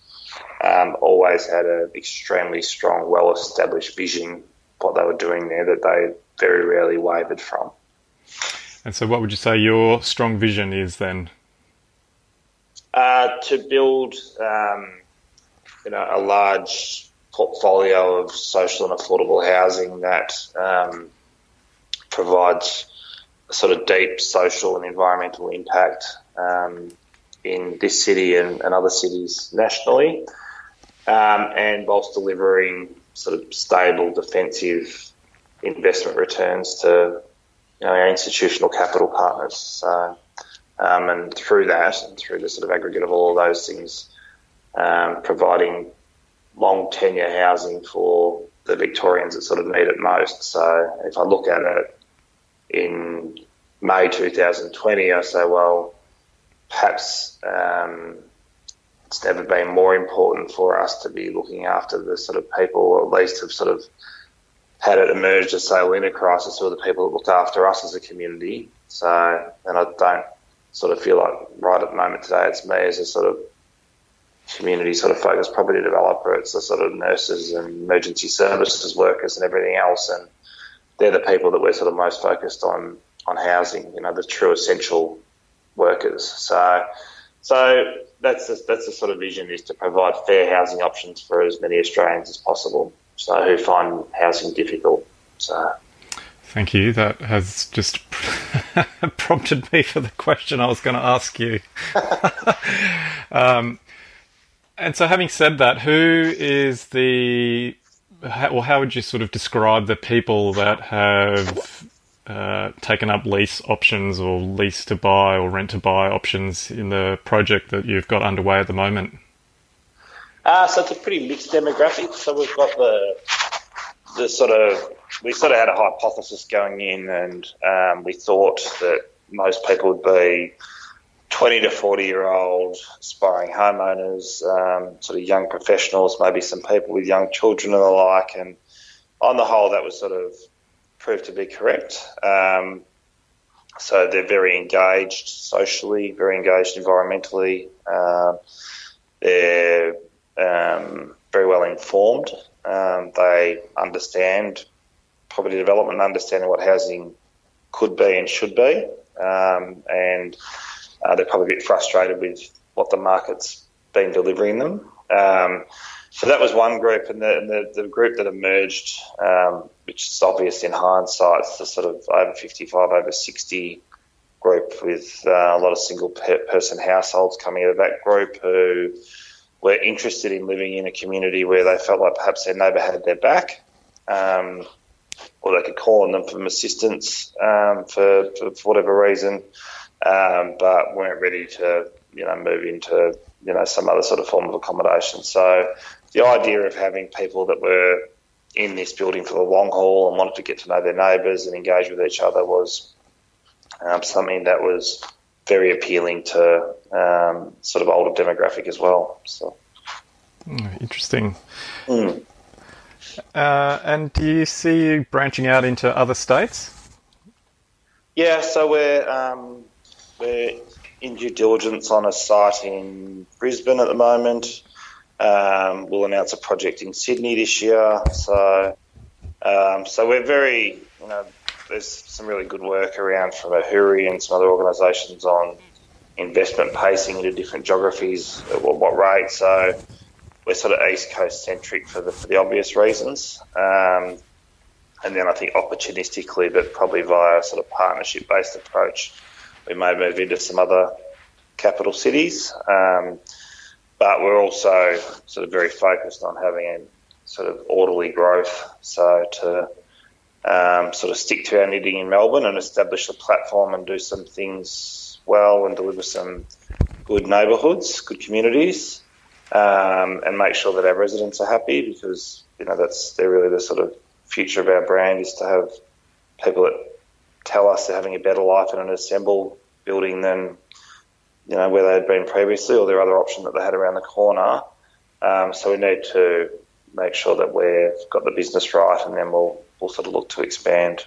um, always had an extremely strong, well-established vision what they were doing there that they very rarely wavered from. And so, what would you say your strong vision is then? Uh, to build, um, you know, a large portfolio of social and affordable housing that um, provides a sort of deep social and environmental impact um, in this city and, and other cities nationally, um, and whilst delivering sort of stable, defensive investment returns to you know, our institutional capital partners. So, um, and through that, and through the sort of aggregate of all of those things, um, providing long tenure housing for the Victorians that sort of need it most. So if I look at it in May 2020, I say, well, perhaps um, it's never been more important for us to be looking after the sort of people, or at least have sort of had it emerged as say in crisis are the people that looked after us as a community. So, and I don't sort of feel like right at the moment today it's me as a sort of community sort of focused property developer. It's the sort of nurses and emergency services workers and everything else, and they're the people that we're sort of most focused on on housing. You know, the true essential workers. So, so that's the, that's the sort of vision is to provide fair housing options for as many Australians as possible. So who find housing difficult. So. Thank you. That has just prompted me for the question I was going to ask you. um, and so, having said that, who is the, or how would you sort of describe the people that have uh, taken up lease options or lease to buy or rent to buy options in the project that you've got underway at the moment? Uh, so it's a pretty mixed demographic. So we've got the the sort of we sort of had a hypothesis going in, and um, we thought that most people would be 20 to 40 year old aspiring homeowners, um, sort of young professionals, maybe some people with young children and the like. And on the whole, that was sort of proved to be correct. Um, so they're very engaged socially, very engaged environmentally. Uh, they're um, very well informed. Um, they understand property development, understanding what housing could be and should be, um, and uh, they're probably a bit frustrated with what the market's been delivering them. Um, so that was one group, and the, the, the group that emerged, um, which is obvious in hindsight, the sort of over 55, over 60 group with uh, a lot of single person households coming out of that group who were interested in living in a community where they felt like perhaps their neighbour had their back, um, or they could call on them for assistance um, for, for, whatever reason, um, but weren't ready to you know move into you know some other sort of form of accommodation. So the idea of having people that were in this building for the long haul and wanted to get to know their neighbours and engage with each other was um, something that was very appealing to um, sort of older demographic as well. So hmm, interesting. Mm. Uh, and do you see you branching out into other states? Yeah, so we're um, we're in due diligence on a site in Brisbane at the moment. Um, we'll announce a project in Sydney this year. So, um, so we're very, you know, there's some really good work around from Ahuri and some other organisations on investment pacing into different geographies at what, what rate. So we're sort of East Coast centric for the, for the obvious reasons. Um, and then I think opportunistically, but probably via a sort of partnership based approach, we may move into some other capital cities. Um, but we're also sort of very focused on having a sort of orderly growth. So to um, sort of stick to our knitting in Melbourne and establish a platform and do some things well and deliver some good neighbourhoods, good communities, um, and make sure that our residents are happy because you know that's they're really the sort of future of our brand is to have people that tell us they're having a better life in an assemble building than you know where they had been previously or their other option that they had around the corner. Um, so we need to make sure that we've got the business right, and then we'll we'll sort of look to expand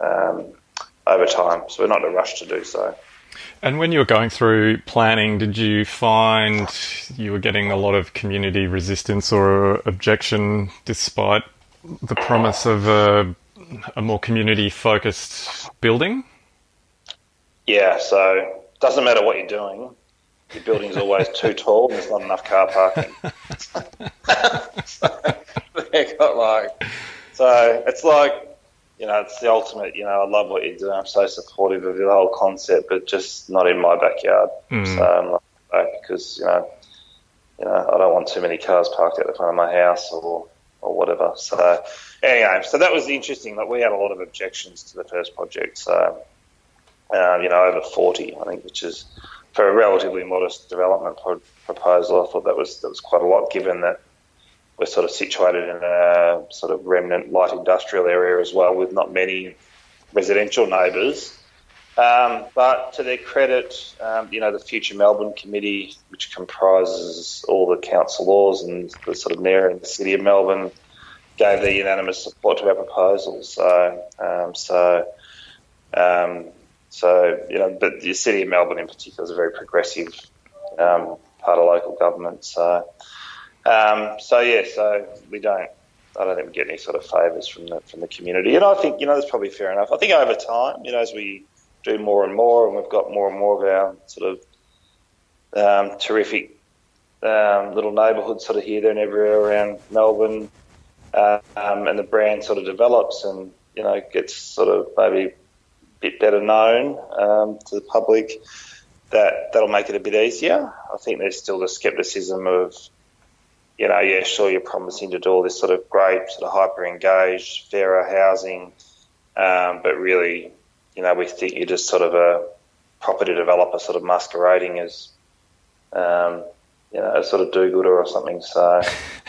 um, over time. So we're not in a rush to do so. And when you were going through planning, did you find you were getting a lot of community resistance or objection despite the promise of a, a more community focused building? Yeah, so it doesn't matter what you're doing, your building's always too tall and there's not enough car parking. so, they got like, so it's like you know, it's the ultimate. You know, I love what you do. I'm so supportive of the whole concept, but just not in my backyard. Mm. So I'm because you know, you know, I don't want too many cars parked at the front of my house or or whatever. So anyway, so that was interesting. That we had a lot of objections to the first project. So um, you know, over 40, I think, which is for a relatively modest development pro- proposal. I thought that was that was quite a lot, given that we're sort of situated in a sort of remnant light industrial area as well, with not many residential neighbours. Um, but to their credit, um, you know, the Future Melbourne Committee, which comprises all the councillors and the sort of mayor and the city of Melbourne, gave their unanimous support to our proposal. So, um, so, um, so you know, but the city of Melbourne in particular is a very progressive um, part of local government. So, um, so yeah, so we don't. I don't think we get any sort of favours from the from the community, and I think you know that's probably fair enough. I think over time, you know, as we do more and more, and we've got more and more of our sort of um, terrific um, little neighbourhoods sort of here, there, and everywhere around Melbourne, um, and the brand sort of develops and you know gets sort of maybe a bit better known um, to the public. That that'll make it a bit easier. I think there's still the scepticism of you know, yeah, sure, you're promising to do all this sort of great, sort of hyper engaged, fairer housing, um, but really, you know, we think you're just sort of a property developer, sort of masquerading as, um, you know, a sort of do-gooder or something. So,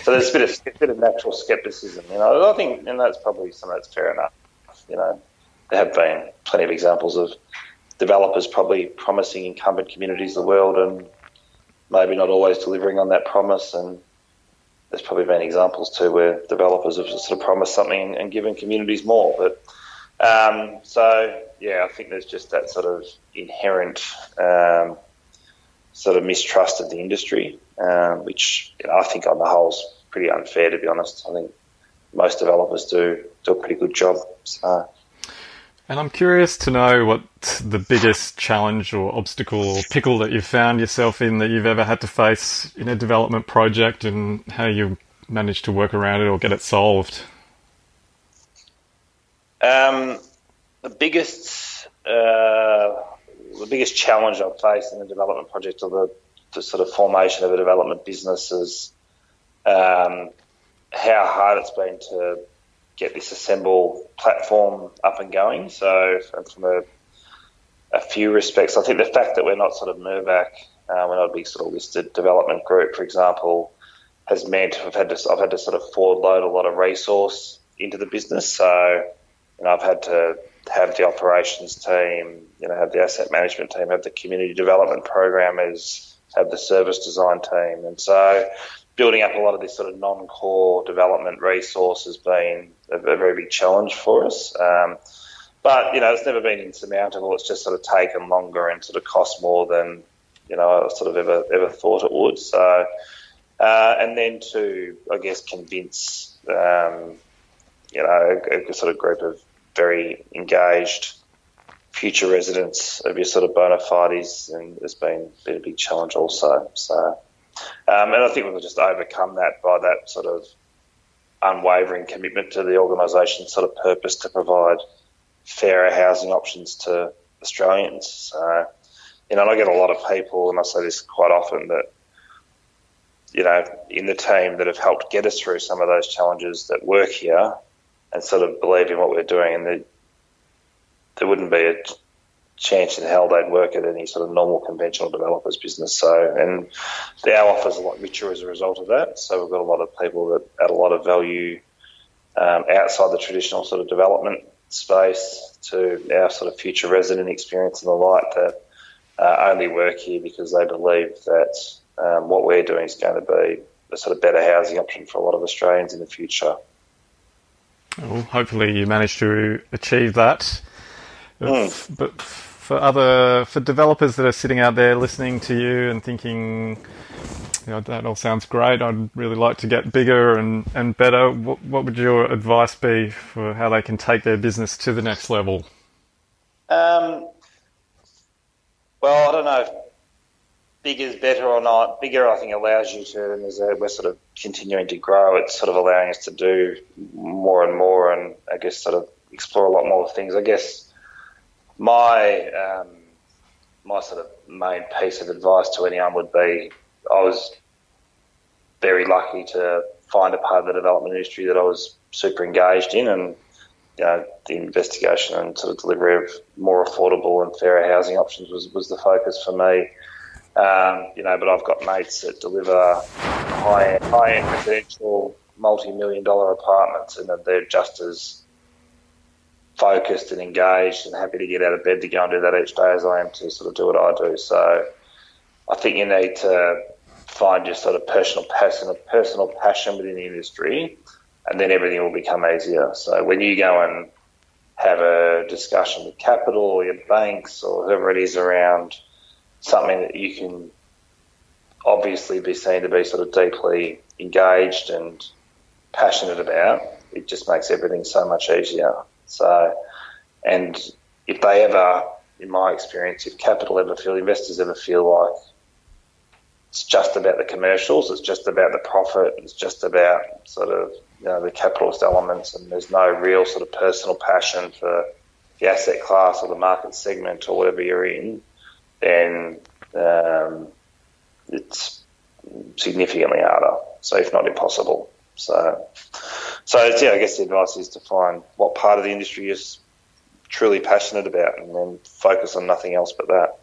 so there's a bit of a bit of natural scepticism. You know, I think, and that's probably some of that's fair enough. You know, there have been plenty of examples of developers probably promising incumbent communities the world and maybe not always delivering on that promise and there's probably been examples too where developers have sort of promised something and given communities more. But um, so yeah, I think there's just that sort of inherent um, sort of mistrust of the industry, um, which you know, I think on the whole is pretty unfair to be honest. I think most developers do do a pretty good job. So and I'm curious to know what the biggest challenge or obstacle or pickle that you've found yourself in that you've ever had to face in a development project and how you managed to work around it or get it solved. Um, the biggest uh, the biggest challenge I've faced in a development project or the, the sort of formation of a development business is um, how hard it's been to get this assemble platform up and going. So from a, a few respects, I think the fact that we're not sort of Mirvac, uh, we're not a big sort of listed development group, for example, has meant I've had to I've had to sort of forward load a lot of resource into the business. So you know I've had to have the operations team, you know, have the asset management team, have the community development programmers, have the service design team, and so building up a lot of this sort of non-core development resource has been a, a very big challenge for us. Um, but you know, it's never been insurmountable. It's just sort of taken longer and sort of cost more than you know I sort of ever ever thought it would. So, uh, and then to I guess convince um, you know a, a, sort of group of very engaged future residents of your sort of bona fides and has been, been a big challenge also. So, um, and I think we've just overcome that by that sort of unwavering commitment to the organisation's sort of purpose to provide fairer housing options to Australians. So, you know, I get a lot of people, and I say this quite often, that, you know, in the team that have helped get us through some of those challenges that work here and sort of believe in what we're doing. And the, there wouldn't be a chance in hell they'd work at any sort of normal conventional developers business. So, and our offer's a lot richer as a result of that. So we've got a lot of people that add a lot of value um, outside the traditional sort of development space to our sort of future resident experience and the like that uh, only work here because they believe that um, what we're doing is going to be a sort of better housing option for a lot of Australians in the future. Well, hopefully you manage to achieve that. Mm. But for other for developers that are sitting out there listening to you and thinking, you know, that all sounds great. I'd really like to get bigger and, and better. What, what would your advice be for how they can take their business to the next level? Um, well, I don't know if bigger is better or not. Bigger, I think, allows you to, and as we're sort of continuing to grow, it's sort of allowing us to do more and more and I guess sort of explore a lot more things. I guess my um, my sort of main piece of advice to anyone would be I was very lucky to find a part of the development industry that I was super engaged in and you know, the investigation and sort of delivery of more affordable and fairer housing options was, was the focus for me. Um, you know, but I've got mates that deliver high high end residential, multi million dollar apartments, and they're just as focused and engaged and happy to get out of bed to go and do that each day as I am to sort of do what I do. So I think you need to find your sort of personal passion, personal passion within the industry, and then everything will become easier. So when you go and have a discussion with capital or your banks or whoever it is around something that you can obviously be seen to be sort of deeply engaged and passionate about, it just makes everything so much easier. So, and if they ever, in my experience, if capital ever feel, investors ever feel like it's just about the commercials, it's just about the profit, it's just about sort of you know the capitalist elements, and there's no real sort of personal passion for the asset class or the market segment or whatever you're in, then um, it's significantly harder. So if not impossible. So, so yeah, I guess the advice is to find what part of the industry you're truly passionate about, and then focus on nothing else but that.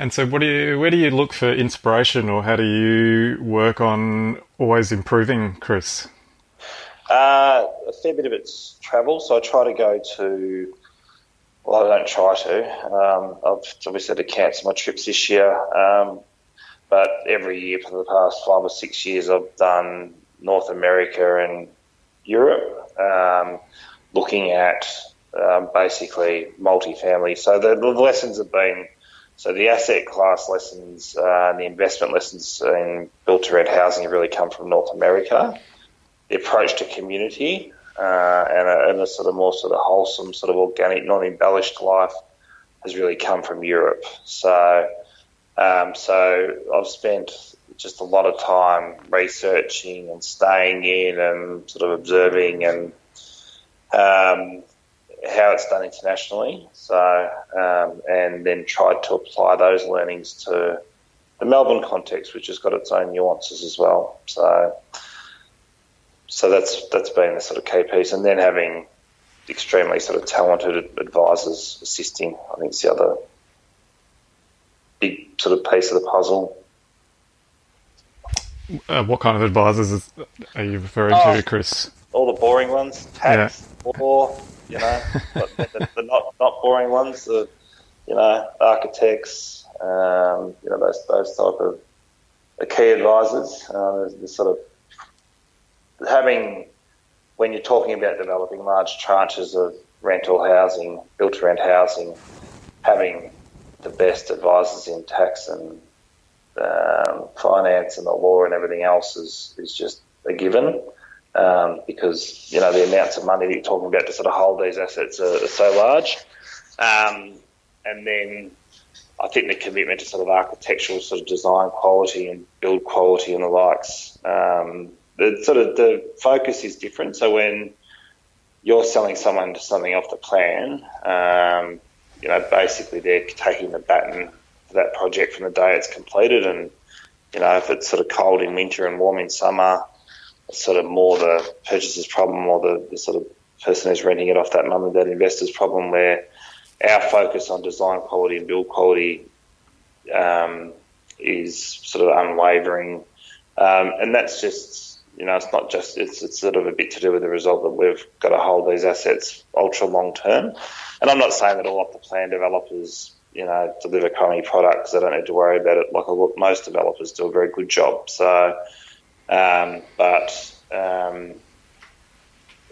And so, what do you, where do you look for inspiration, or how do you work on always improving, Chris? Uh, a fair bit of it's travel, so I try to go to. Well, I don't try to. Um, I've obviously had to cancel my trips this year, um, but every year for the past five or six years, I've done North America and Europe, um, looking at um, basically multifamily. So the, the lessons have been so the asset class lessons uh, and the investment lessons in built to rent housing really come from North America. The approach to community uh, and, a, and, a, sort of more sort of wholesome, sort of organic, non-embellished life has really come from Europe. So, um, so I've spent just a lot of time researching and staying in and sort of observing and um, how it's done internationally. So, um, and then tried to apply those learnings to the Melbourne context, which has got its own nuances as well. So, so that's that's been the sort of key piece, and then having extremely sort of talented advisors assisting. I think it's the other big sort of piece of the puzzle. Uh, what kind of advisors are you referring oh, to, Chris? All the boring ones, tax, yeah. law, you know, the, the, not not boring ones, the you know architects, um, you know those those type of the key advisors. Uh, the sort of having when you're talking about developing large tranches of rental housing, built to rent housing, having the best advisors in tax and um, finance and the law and everything else is, is just a given um, because you know the amounts of money that you're talking about to sort of hold these assets are, are so large. Um, and then I think the commitment to sort of architectural sort of design quality and build quality and the likes. Um, the sort of the focus is different. So when you're selling someone to something off the plan, um, you know, basically they're taking the baton that project from the day it's completed. And, you know, if it's sort of cold in winter and warm in summer, it's sort of more the purchaser's problem or the, the sort of person who's renting it off that mum and dad investor's problem where our focus on design quality and build quality um, is sort of unwavering. Um, and that's just, you know, it's not just, it's, it's sort of a bit to do with the result that we've got to hold these assets ultra long term. And I'm not saying that all of the plan developers, you know, deliver crummy products. They don't need to worry about it. Like most developers do a very good job. So, um, but, um,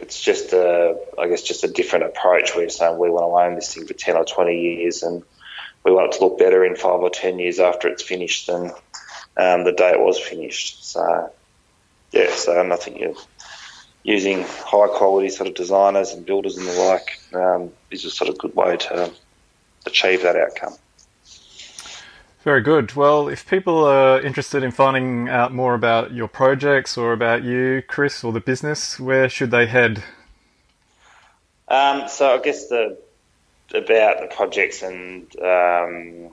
it's just a, I guess, just a different approach. We're saying we want to own this thing for ten or twenty years, and we want it to look better in five or ten years after it's finished than um, the day it was finished. So, yeah, so I think using high quality sort of designers and builders and the like um, is a sort of good way to achieve that outcome. Very good. Well, if people are interested in finding out more about your projects or about you, Chris, or the business, where should they head? Um, so I guess the about the projects and um,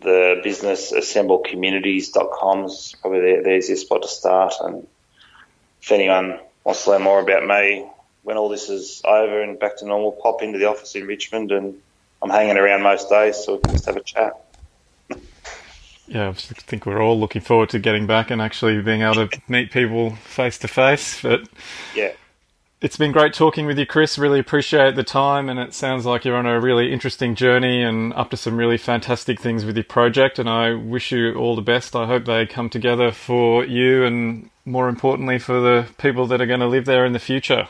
the business assemblecommunities.com is probably the, the easiest spot to start. And if anyone wants to learn more about me, when all this is over and back to normal, pop into the office in Richmond and I'm hanging around most days, so we can just have a chat yeah, I think we're all looking forward to getting back and actually being able to meet people face to face. But yeah, it's been great talking with you, Chris. Really appreciate the time, and it sounds like you're on a really interesting journey and up to some really fantastic things with your project. And I wish you all the best. I hope they come together for you, and more importantly, for the people that are going to live there in the future.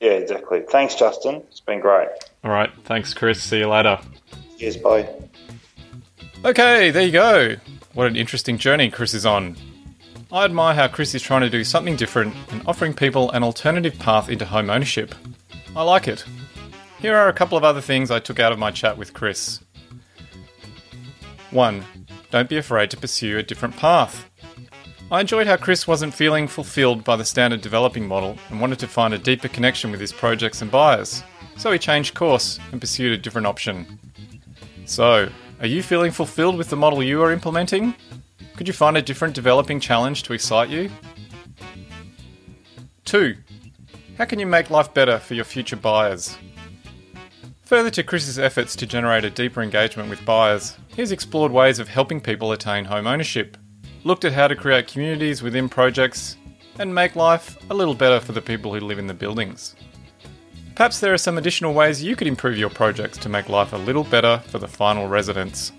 Yeah, exactly. Thanks, Justin. It's been great. All right. Thanks, Chris. See you later. Cheers. Bye. Okay, there you go. What an interesting journey Chris is on. I admire how Chris is trying to do something different and offering people an alternative path into home ownership. I like it. Here are a couple of other things I took out of my chat with Chris. 1. Don't be afraid to pursue a different path. I enjoyed how Chris wasn't feeling fulfilled by the standard developing model and wanted to find a deeper connection with his projects and buyers, so he changed course and pursued a different option. So, are you feeling fulfilled with the model you are implementing? Could you find a different developing challenge to excite you? 2. How can you make life better for your future buyers? Further to Chris's efforts to generate a deeper engagement with buyers, he's explored ways of helping people attain home ownership, looked at how to create communities within projects, and make life a little better for the people who live in the buildings. Perhaps there are some additional ways you could improve your projects to make life a little better for the final residents.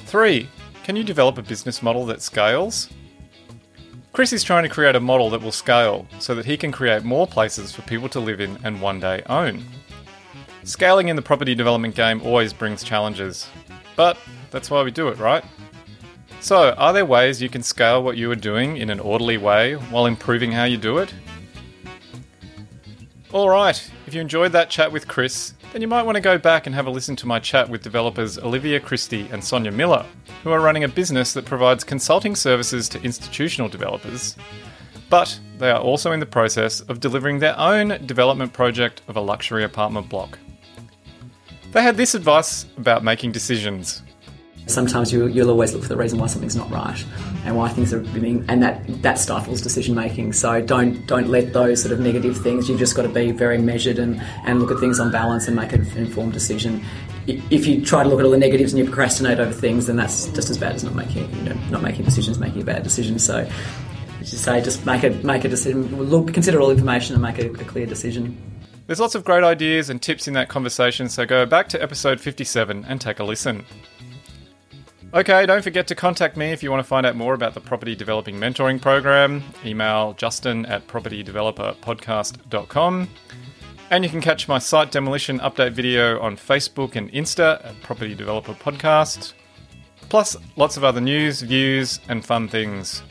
3. Can you develop a business model that scales? Chris is trying to create a model that will scale so that he can create more places for people to live in and one day own. Scaling in the property development game always brings challenges, but that's why we do it, right? So, are there ways you can scale what you are doing in an orderly way while improving how you do it? Alright, if you enjoyed that chat with Chris, then you might want to go back and have a listen to my chat with developers Olivia Christie and Sonia Miller, who are running a business that provides consulting services to institutional developers. But they are also in the process of delivering their own development project of a luxury apartment block. They had this advice about making decisions Sometimes you, will always look for the reason why something's not right and why things are being, and that, that stifles decision making. So don't don't let those sort of negative things. You've just got to be very measured and, and look at things on balance and make an informed decision. If you try to look at all the negatives and you procrastinate over things, then that's just as bad as not making you know not making decisions, making a bad decision. So as you say, just make a make a decision. Look, consider all information and make a, a clear decision. There's lots of great ideas and tips in that conversation, so go back to episode 57 and take a listen. Okay, don't forget to contact me if you want to find out more about the Property Developing Mentoring Program. Email justin at propertydeveloperpodcast.com. And you can catch my site demolition update video on Facebook and Insta at Property Developer Podcast. Plus, lots of other news, views, and fun things.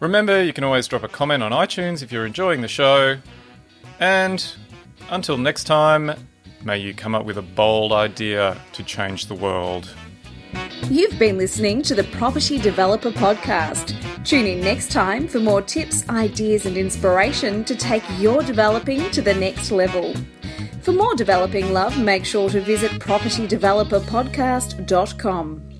Remember, you can always drop a comment on iTunes if you're enjoying the show. And Until next time, may you come up with a bold idea to change the world. You've been listening to the Property Developer Podcast. Tune in next time for more tips, ideas, and inspiration to take your developing to the next level. For more developing love, make sure to visit propertydeveloperpodcast.com.